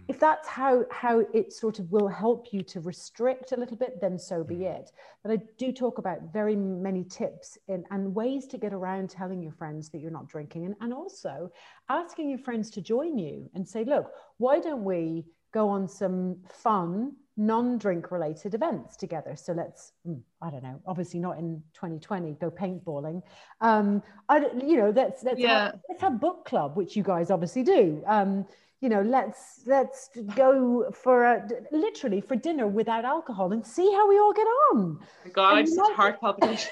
if that's how how it sort of will help you to restrict a little bit then so be it. But i do talk about very many tips and, and ways to get around telling your friends that you're not drinking and, and also asking your friends to join you and say look why don't we go on some fun non-drink related events together? So let's mm, i don't know obviously not in 2020 go paintballing. Um i you know let's let's Yeah. have, let's have book club which you guys obviously do. Um you know let's let's go for a literally for dinner without alcohol and see how we all get on. Oh my God, I And just you had might- heart palpitation.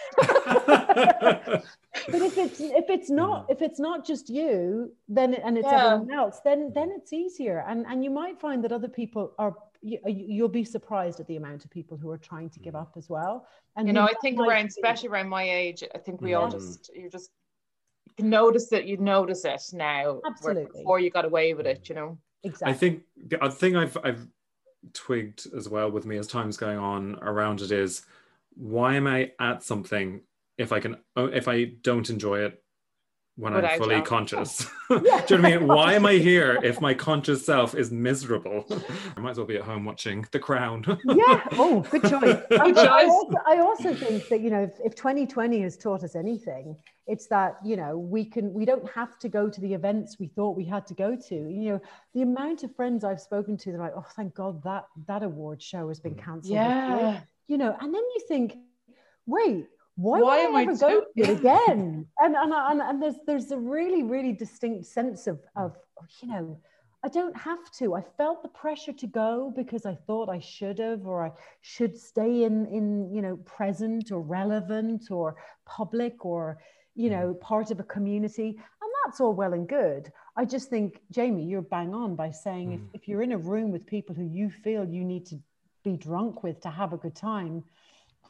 but if it's if it's not if it's not just you then and it's Yeah. everyone else then then it's easier. And and you might find that other people are you, you'll be surprised at the amount of people who are trying to give mm. up as well. And you know, I think around, be- especially around my age, I think we all mm. just, you're just, you can notice that you notice it now. where Absolutely. Before you got away with it, you know. exactly I think the other thing I've I've twigged as well with me as time's going on around it is why am I at something if I can if I don't enjoy it when I'm Without fully conscious. Yeah. Do you know what I mean? Why am I here if my conscious self is miserable? I might as well be at home watching The Crown. yeah oh good choice I, I choice. also, I also think that you know if, if 2020 has taught us anything it's that you know we can we don't have to go to the events we thought we had to go to you know the amount of friends i've spoken to they're like oh thank god that that award show has been mm. cancelled this year." Yeah. you know and then you think wait why, Why am I I ever go to it again? And and, and and there's there's a really really distinct sense of of you know I don't have to. I felt the pressure to go because I thought I should have, or I should stay in in you know present or relevant or public or you know part of a community, and that's all well and good. I just think Jamie, you're bang on by saying if, Mm. if you're in a room with people who you feel you need to be drunk with to have a good time,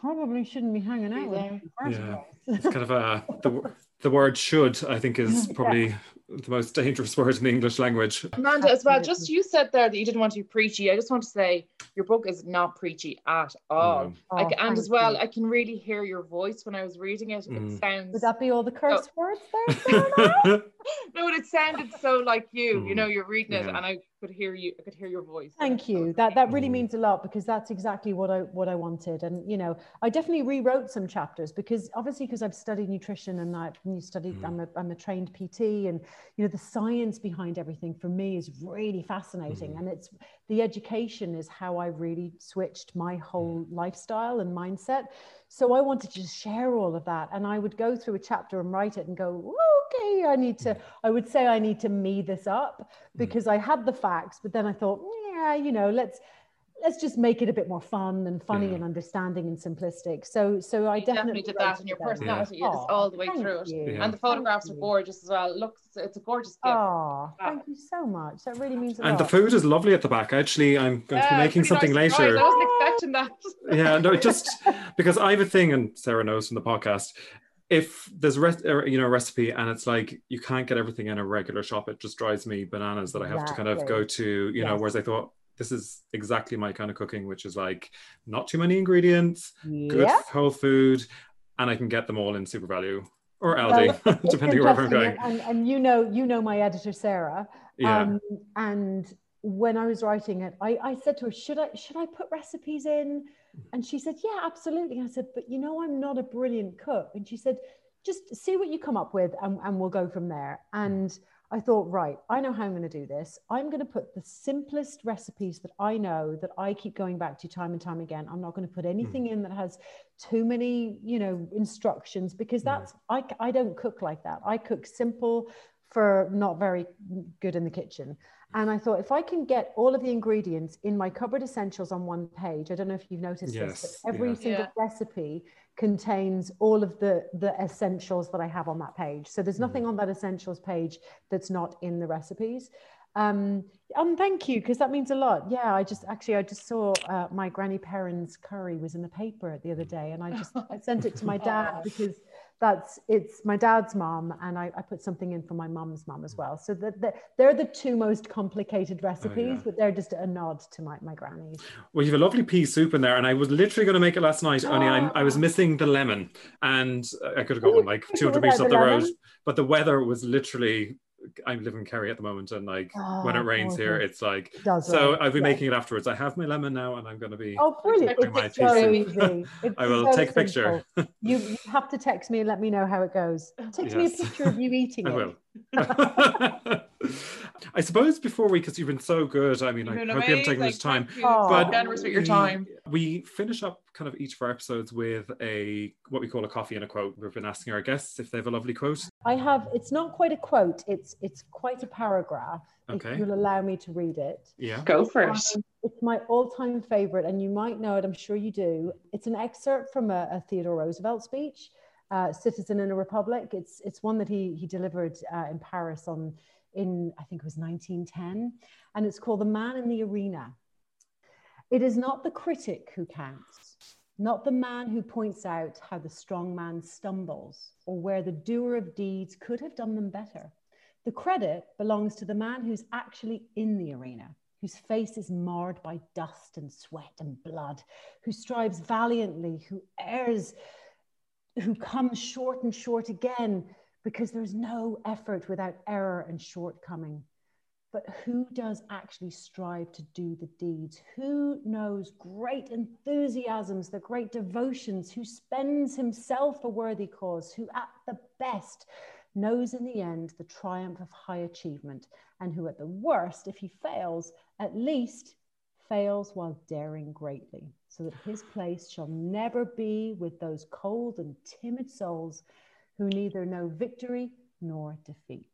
probably shouldn't be hanging out with there. them in the first Yeah. It's kind of a the, the word should I think is probably the most dangerous word in the English language. Amanda, as well, just you said there that you didn't want to be preachy. I just want to say your book is not preachy at all. No. Oh, Like, and as well, you. I can really hear your voice when I was reading it. Mm. It sounds would that be all the curse Oh. words there? Sarah? no, it sounded so like you. You Mm. know, you're reading it, Yeah. and I could hear you. I could hear your voice. Thank you. That that really means a lot because that's exactly what I what I wanted. And you know, I definitely rewrote some chapters because obviously because I've studied nutrition and I've studied. Mm. I'm a I'm a trained PT, and you know the science behind everything for me is really fascinating. Mm. And it's the education is how I really switched my whole lifestyle and mindset. So I wanted to just share all of that. And I would go through a chapter and write it and go, okay, I need to, I would say I need to me this up mm. because I had the facts, but then I thought, yeah, you know, let's, let's just make it a bit more fun and funny yeah. and understanding and simplistic. So, so I definitely, definitely, did that, and your personality yeah. is all the way through it, yeah. and the photographs are gorgeous as well. It looks, it's a gorgeous gift. Oh, thank you so much. That really means. and lot. the food is lovely at the back. Actually, I'm going to be making something nice later. I wasn't expecting that. yeah, no, just because I have a thing, and Sarah knows from the podcast if there's a uh, you know recipe and it's like you can't get everything in a regular shop it just drives me bananas that i have exactly. to kind of go to you yes. know whereas i thought this is exactly my kind of cooking, which is like not too many ingredients, yeah. good whole food, and I can get them all in SuperValu or Aldi, well, depending where I'm going. And, and, you know, you know my editor Sarah. Yeah. Um, and when I was writing it, I, I said to her, "Should I should I put recipes in?" And she said, "Yeah, absolutely." I said, "But you know, I'm not a brilliant cook." And she said, "Just see what you come up with, and, and we'll go from there." And I thought, right, I know how I'm going to do this. I'm going to put the simplest recipes that I know that I keep going back to time and time again. I'm not going to put anything mm. in that has too many, you know, instructions because hmm. that's, mm. I, I don't cook like that. I cook simple for not very good in the kitchen. And I thought if I can get all of the ingredients in my cupboard essentials on one page, I don't know if you've noticed yes, this, but every yeah. single yeah. recipe contains all of the the essentials that I have on that page. So there's nothing mm-hmm. on that essentials page that's not in the recipes. Um, um thank you because that means a lot. Yeah, I just actually I just saw uh, my granny Perrin's curry was in the paper the other day, and I just I sent it to my dad because that's it's my dad's mom and I, I put something in for my mom's mom as well. So that the, they're the two most complicated recipes oh, yeah. but they're just a nod to my, my grannies. Well you have a lovely pea soup in there and i was literally going to make it last night only I, I was missing the lemon and i could have gone like 200 meters up the, the road but the weather was literally I live in Kerry at the moment, and like oh, when it oh, rains here, it's like it so. I'll be yeah. making it afterwards. I have my lemon now, and I'm going to be. Oh, brilliant! It's so easy. It's I will so take a picture. you, you, have to text me and let me know how it goes. Text yes. me a picture of you eating I it. will. I suppose before we, because you've been so good. I mean, I hope you haven't taken much time. But generous with your time. We finish up kind of each of our episodes with a what we call a coffee and a quote. We've been asking our guests if they have a lovely quote. I have. It's not quite a quote. It's it's quite a paragraph. Okay. If you'll allow me to read it. Yeah. Go for it's my all-time favorite, and you might know it. I'm sure you do. It's an excerpt from a, a Theodore Roosevelt speech uh, Citizen in a Republic. It's it's one that he he delivered uh, in Paris on in I think it was 1910, and it's called The Man in the Arena. It is not the critic who counts, not the man who points out how the strong man stumbles or where the doer of deeds could have done them better. The credit belongs to the man who's actually in the arena, whose face is marred by dust and sweat and blood, who strives valiantly, who errs who comes short and short again because there's no effort without error and shortcoming. But who does actually strive to do the deeds? Who knows great enthusiasms, the great devotions, who spends himself a worthy cause, who at the best knows in the end the triumph of high achievement, and who at the worst, if he fails, at least fails while daring greatly, so that his place shall never be with those cold and timid souls who neither know victory nor defeat.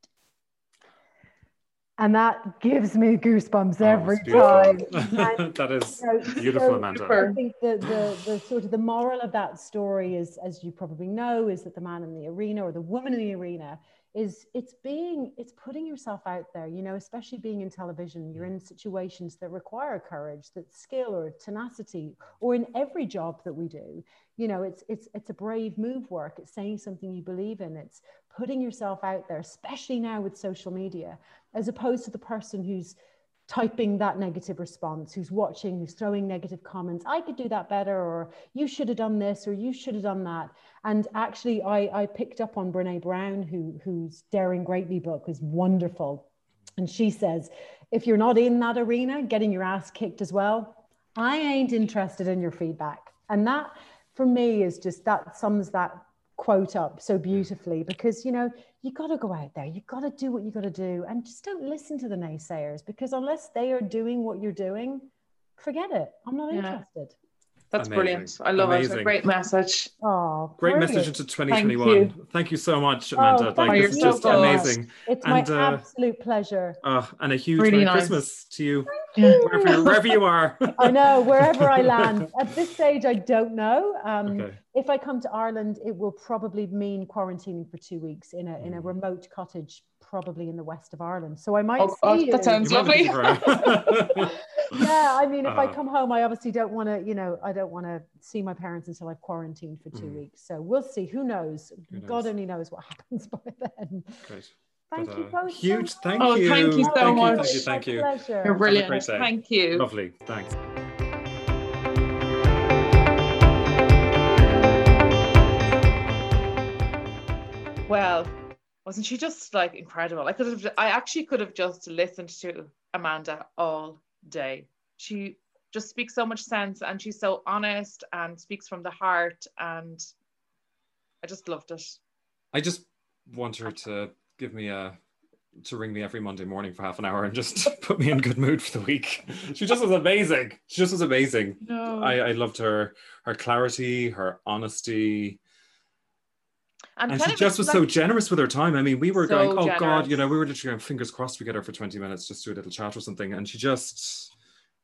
And that gives me goosebumps oh, every time. that is you know, beautiful, so Amanda. I think the, the, the sort of the moral of that story is, as you probably know, is that the man in the arena or the woman in the arena is it's being it's putting yourself out there you know especially being in television. You're mm. in situations that require courage that skill or tenacity or in every job that we do. You know it's it's it's a brave move work. It's saying something you believe in. It's putting yourself out there especially now with social media as opposed to the person who's typing that negative response, who's watching, who's throwing negative comments. I could do that better, or you should have done this, or you should have done that. And actually, I, I picked up on Brene Brown, who, whose Daring Greatly book was wonderful. And she says, if you're not in that arena, getting your ass kicked as well, I ain't interested in your feedback. And that for me is just that sums that quote up so beautifully because you know you got to go out there you got to do what you got to do and just don't listen to the naysayers because unless they are doing what you're doing forget it i'm not Yeah. interested That's Amazing. brilliant. I love it. A great message. oh Great brilliant. message into 2021. Thank you. so much, Amanda. thank like you this is so just much. amazing. it's my And, uh, absolute pleasure Uh, and a huge Really Merry nice. Christmas to you, Yeah. wherever, wherever you are. i know wherever i land at this stage i don't know um, Okay. if i come to ireland it will probably mean quarantining for two weeks in a in a Mm. remote cottage probably in the west of ireland so i might Oh, see oh, you. that sounds You might be lovely. yeah i mean if i Uh, come home i obviously don't want to you know i don't want to see my parents until i've quarantined for two Mm. weeks so we'll see who knows Who god only knows what happens by then Great. thank But, you uh, both so huge much. thank Oh, you. thank you so thank much. You, thank you. Thank you. Pleasure. You're brilliant. great day. Thank you. Lovely. Thanks. Well, wasn't she just like incredible? I could have, I actually could have just listened to Amanda all day. She just speaks so much sense and she's so honest and speaks from the heart. And I just loved it. I just want her to give me a to ring me every Monday morning for half an hour and just put me in good mood for the week. She just was amazing. She just was amazing. No. I, I loved her her clarity, her honesty, and kind she just was like- so generous with her time. I mean, we were So going, oh God, you know, we were literally going fingers crossed we get her for 20 minutes, just to do a little chat or something. And she just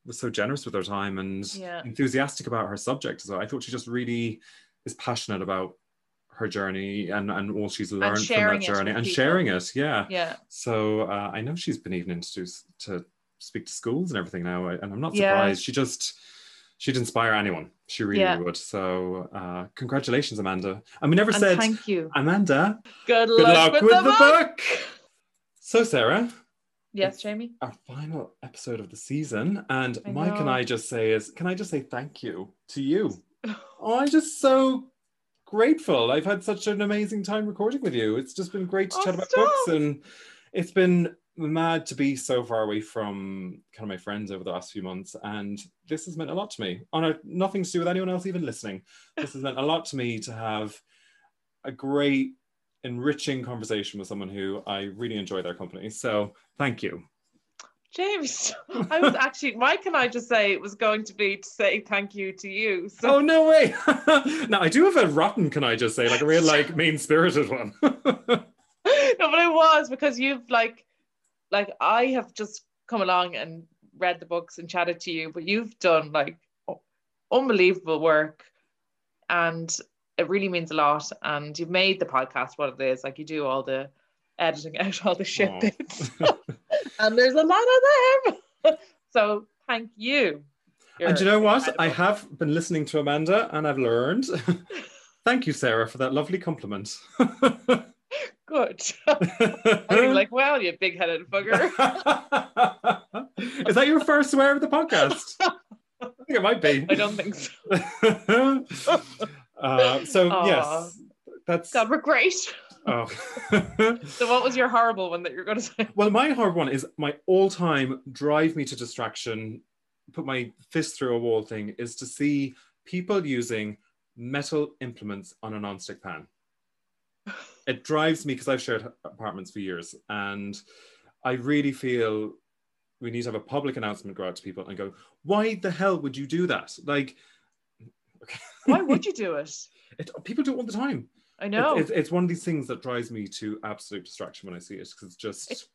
was so generous with her time and Yeah. enthusiastic about her subject as well. I thought she just really is passionate about her journey and, and all she's learned from that journey and people. sharing it. Yeah. Yeah. So uh, I know she's been even introduced to speak to schools and everything now, and I'm not Yeah. surprised. She just she'd inspire anyone. She really Yeah. would. So uh, congratulations, Amanda. And we never And said thank you. Amanda. Good, Good luck, with, the, book. book. So Sarah, Yes, Jamie. our final episode of the season, and I can know. I just say is can I just say thank you to you? Oh, I'm just so grateful. I've had such an amazing time recording with you. It's just been great to Oh, chat about stop. books, and it's been mad to be so far away from kind of my friends over the last few months. And this has meant a lot to me. Oh, On a, nothing to do with anyone else even listening. This has meant a lot to me to have a great, enriching conversation with someone who I really enjoy their company. So thank you. James, I was actually, why can I just say it was going to be to say thank you to you? So Oh no way! now I do have a rotten, can I just say, like a real like mean spirited one. no, but it was because you've like, like I have just come along and read the books and chatted to you, but you've done like unbelievable work, and it really means a lot. And you've made the podcast what it is. Like you do all the editing out all the shit Aw. bits, and there's a lot of them. so thank you. and You're you know what? I have been listening to Amanda and I've learned. Thank you, Sarah, for that lovely compliment. Good. I'm like, well, you big-headed bugger. Is that your first swear of the podcast? I think it might be. I don't think so. uh, so Aw. yes, that's. God, we're great. Oh. So, what was your horrible one that you're going to say? Well, my hard one is my all-time drive me to distraction, put my fist through a wall thing is to see people using metal implements on a non-stick pan. It drives me because I've shared apartments for years, and I really feel we need to have a public announcement go out to people and go, "Why the hell would you do that?" Like, Why would you do it? it, people do it all the time. I know, It's, it's, it's one of these things that drives me to absolute distraction when I see it because it's just. It's-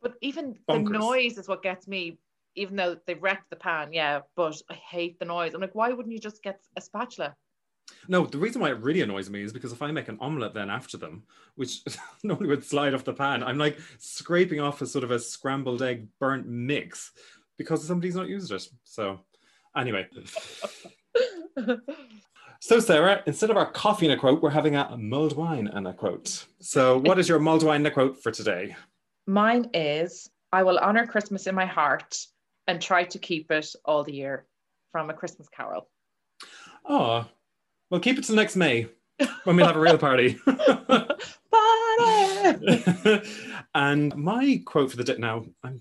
but even bonkers. the noise is what gets me. Even though they wrecked the pan, yeah, but I hate the noise. I'm like, why wouldn't you just get a spatula? No, the reason why it really annoys me is because if I make an omelette then after them, which normally would slide off the pan, I'm like scraping off a sort of a scrambled egg burnt mix because somebody's not used it. So, anyway. So, Sarah, instead of our coffee and a quote, we're having a mulled wine and a quote. So, what is your mulled wine and a quote for today? Mine is I will honor Christmas in my heart and try to keep it all the year from a Christmas Carol. Oh, well, keep it till next May when we'll have a real party. Party! and my quote for the day now, I'm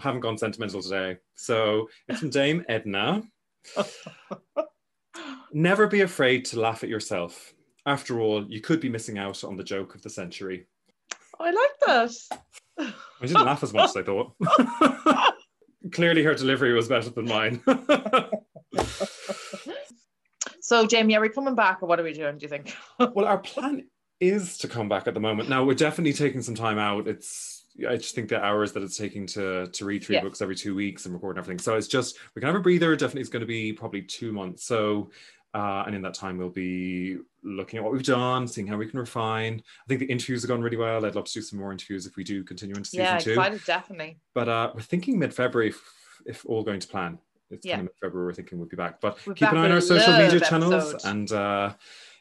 haven't gone sentimental today. So it's from Dame Edna. Never be afraid to laugh at yourself. After all, you could be missing out on the joke of the century. I like that. I didn't laugh as much as I thought. Clearly, her delivery was better than mine. So, Jamie, are we coming back or what are we doing, do you think? well, our plan is to come back at the moment. Now, we're definitely taking some time out. It's I just think the hours that it's taking to to read three yeah. books every two weeks and record and everything. So it's just we can have a breather. Definitely, it's going to be probably two months. So uh, and in that time, we'll be looking at what we've done, seeing how we can refine. I think the interviews have gone really well. I'd love to do some more interviews if we do continue into season yeah, two. Yeah, definitely. But uh, we're thinking mid-February, if, if, all going to plan. It's yeah. kind of mid-February. We're thinking we'll be back. But we're keep back an eye on our social media channels, and uh,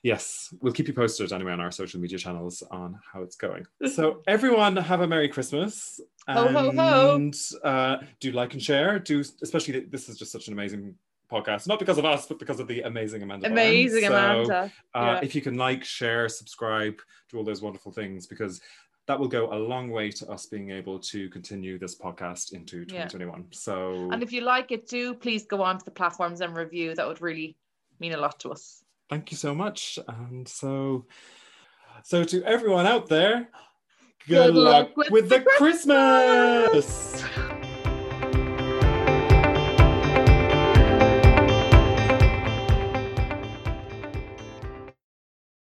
yes, we'll keep you posted anyway on our social media channels on how it's going. so everyone, have a Merry Christmas. Ho, ho, ho. And uh, do like and share. Do especially this is just such an amazing podcast, not because of us, but because of the amazing Amanda. Amazing Barnes. Amanda. So, uh, If you can like, share, subscribe, do all those wonderful things, because that will go a long way to us being able to continue this podcast into 2021. Yeah. So, and if you like it, do please go on to the platforms and review. That would really mean a lot to us. Thank you so much. And so, so to everyone out there, good, good luck, luck, with, with the Christmas. Christmas.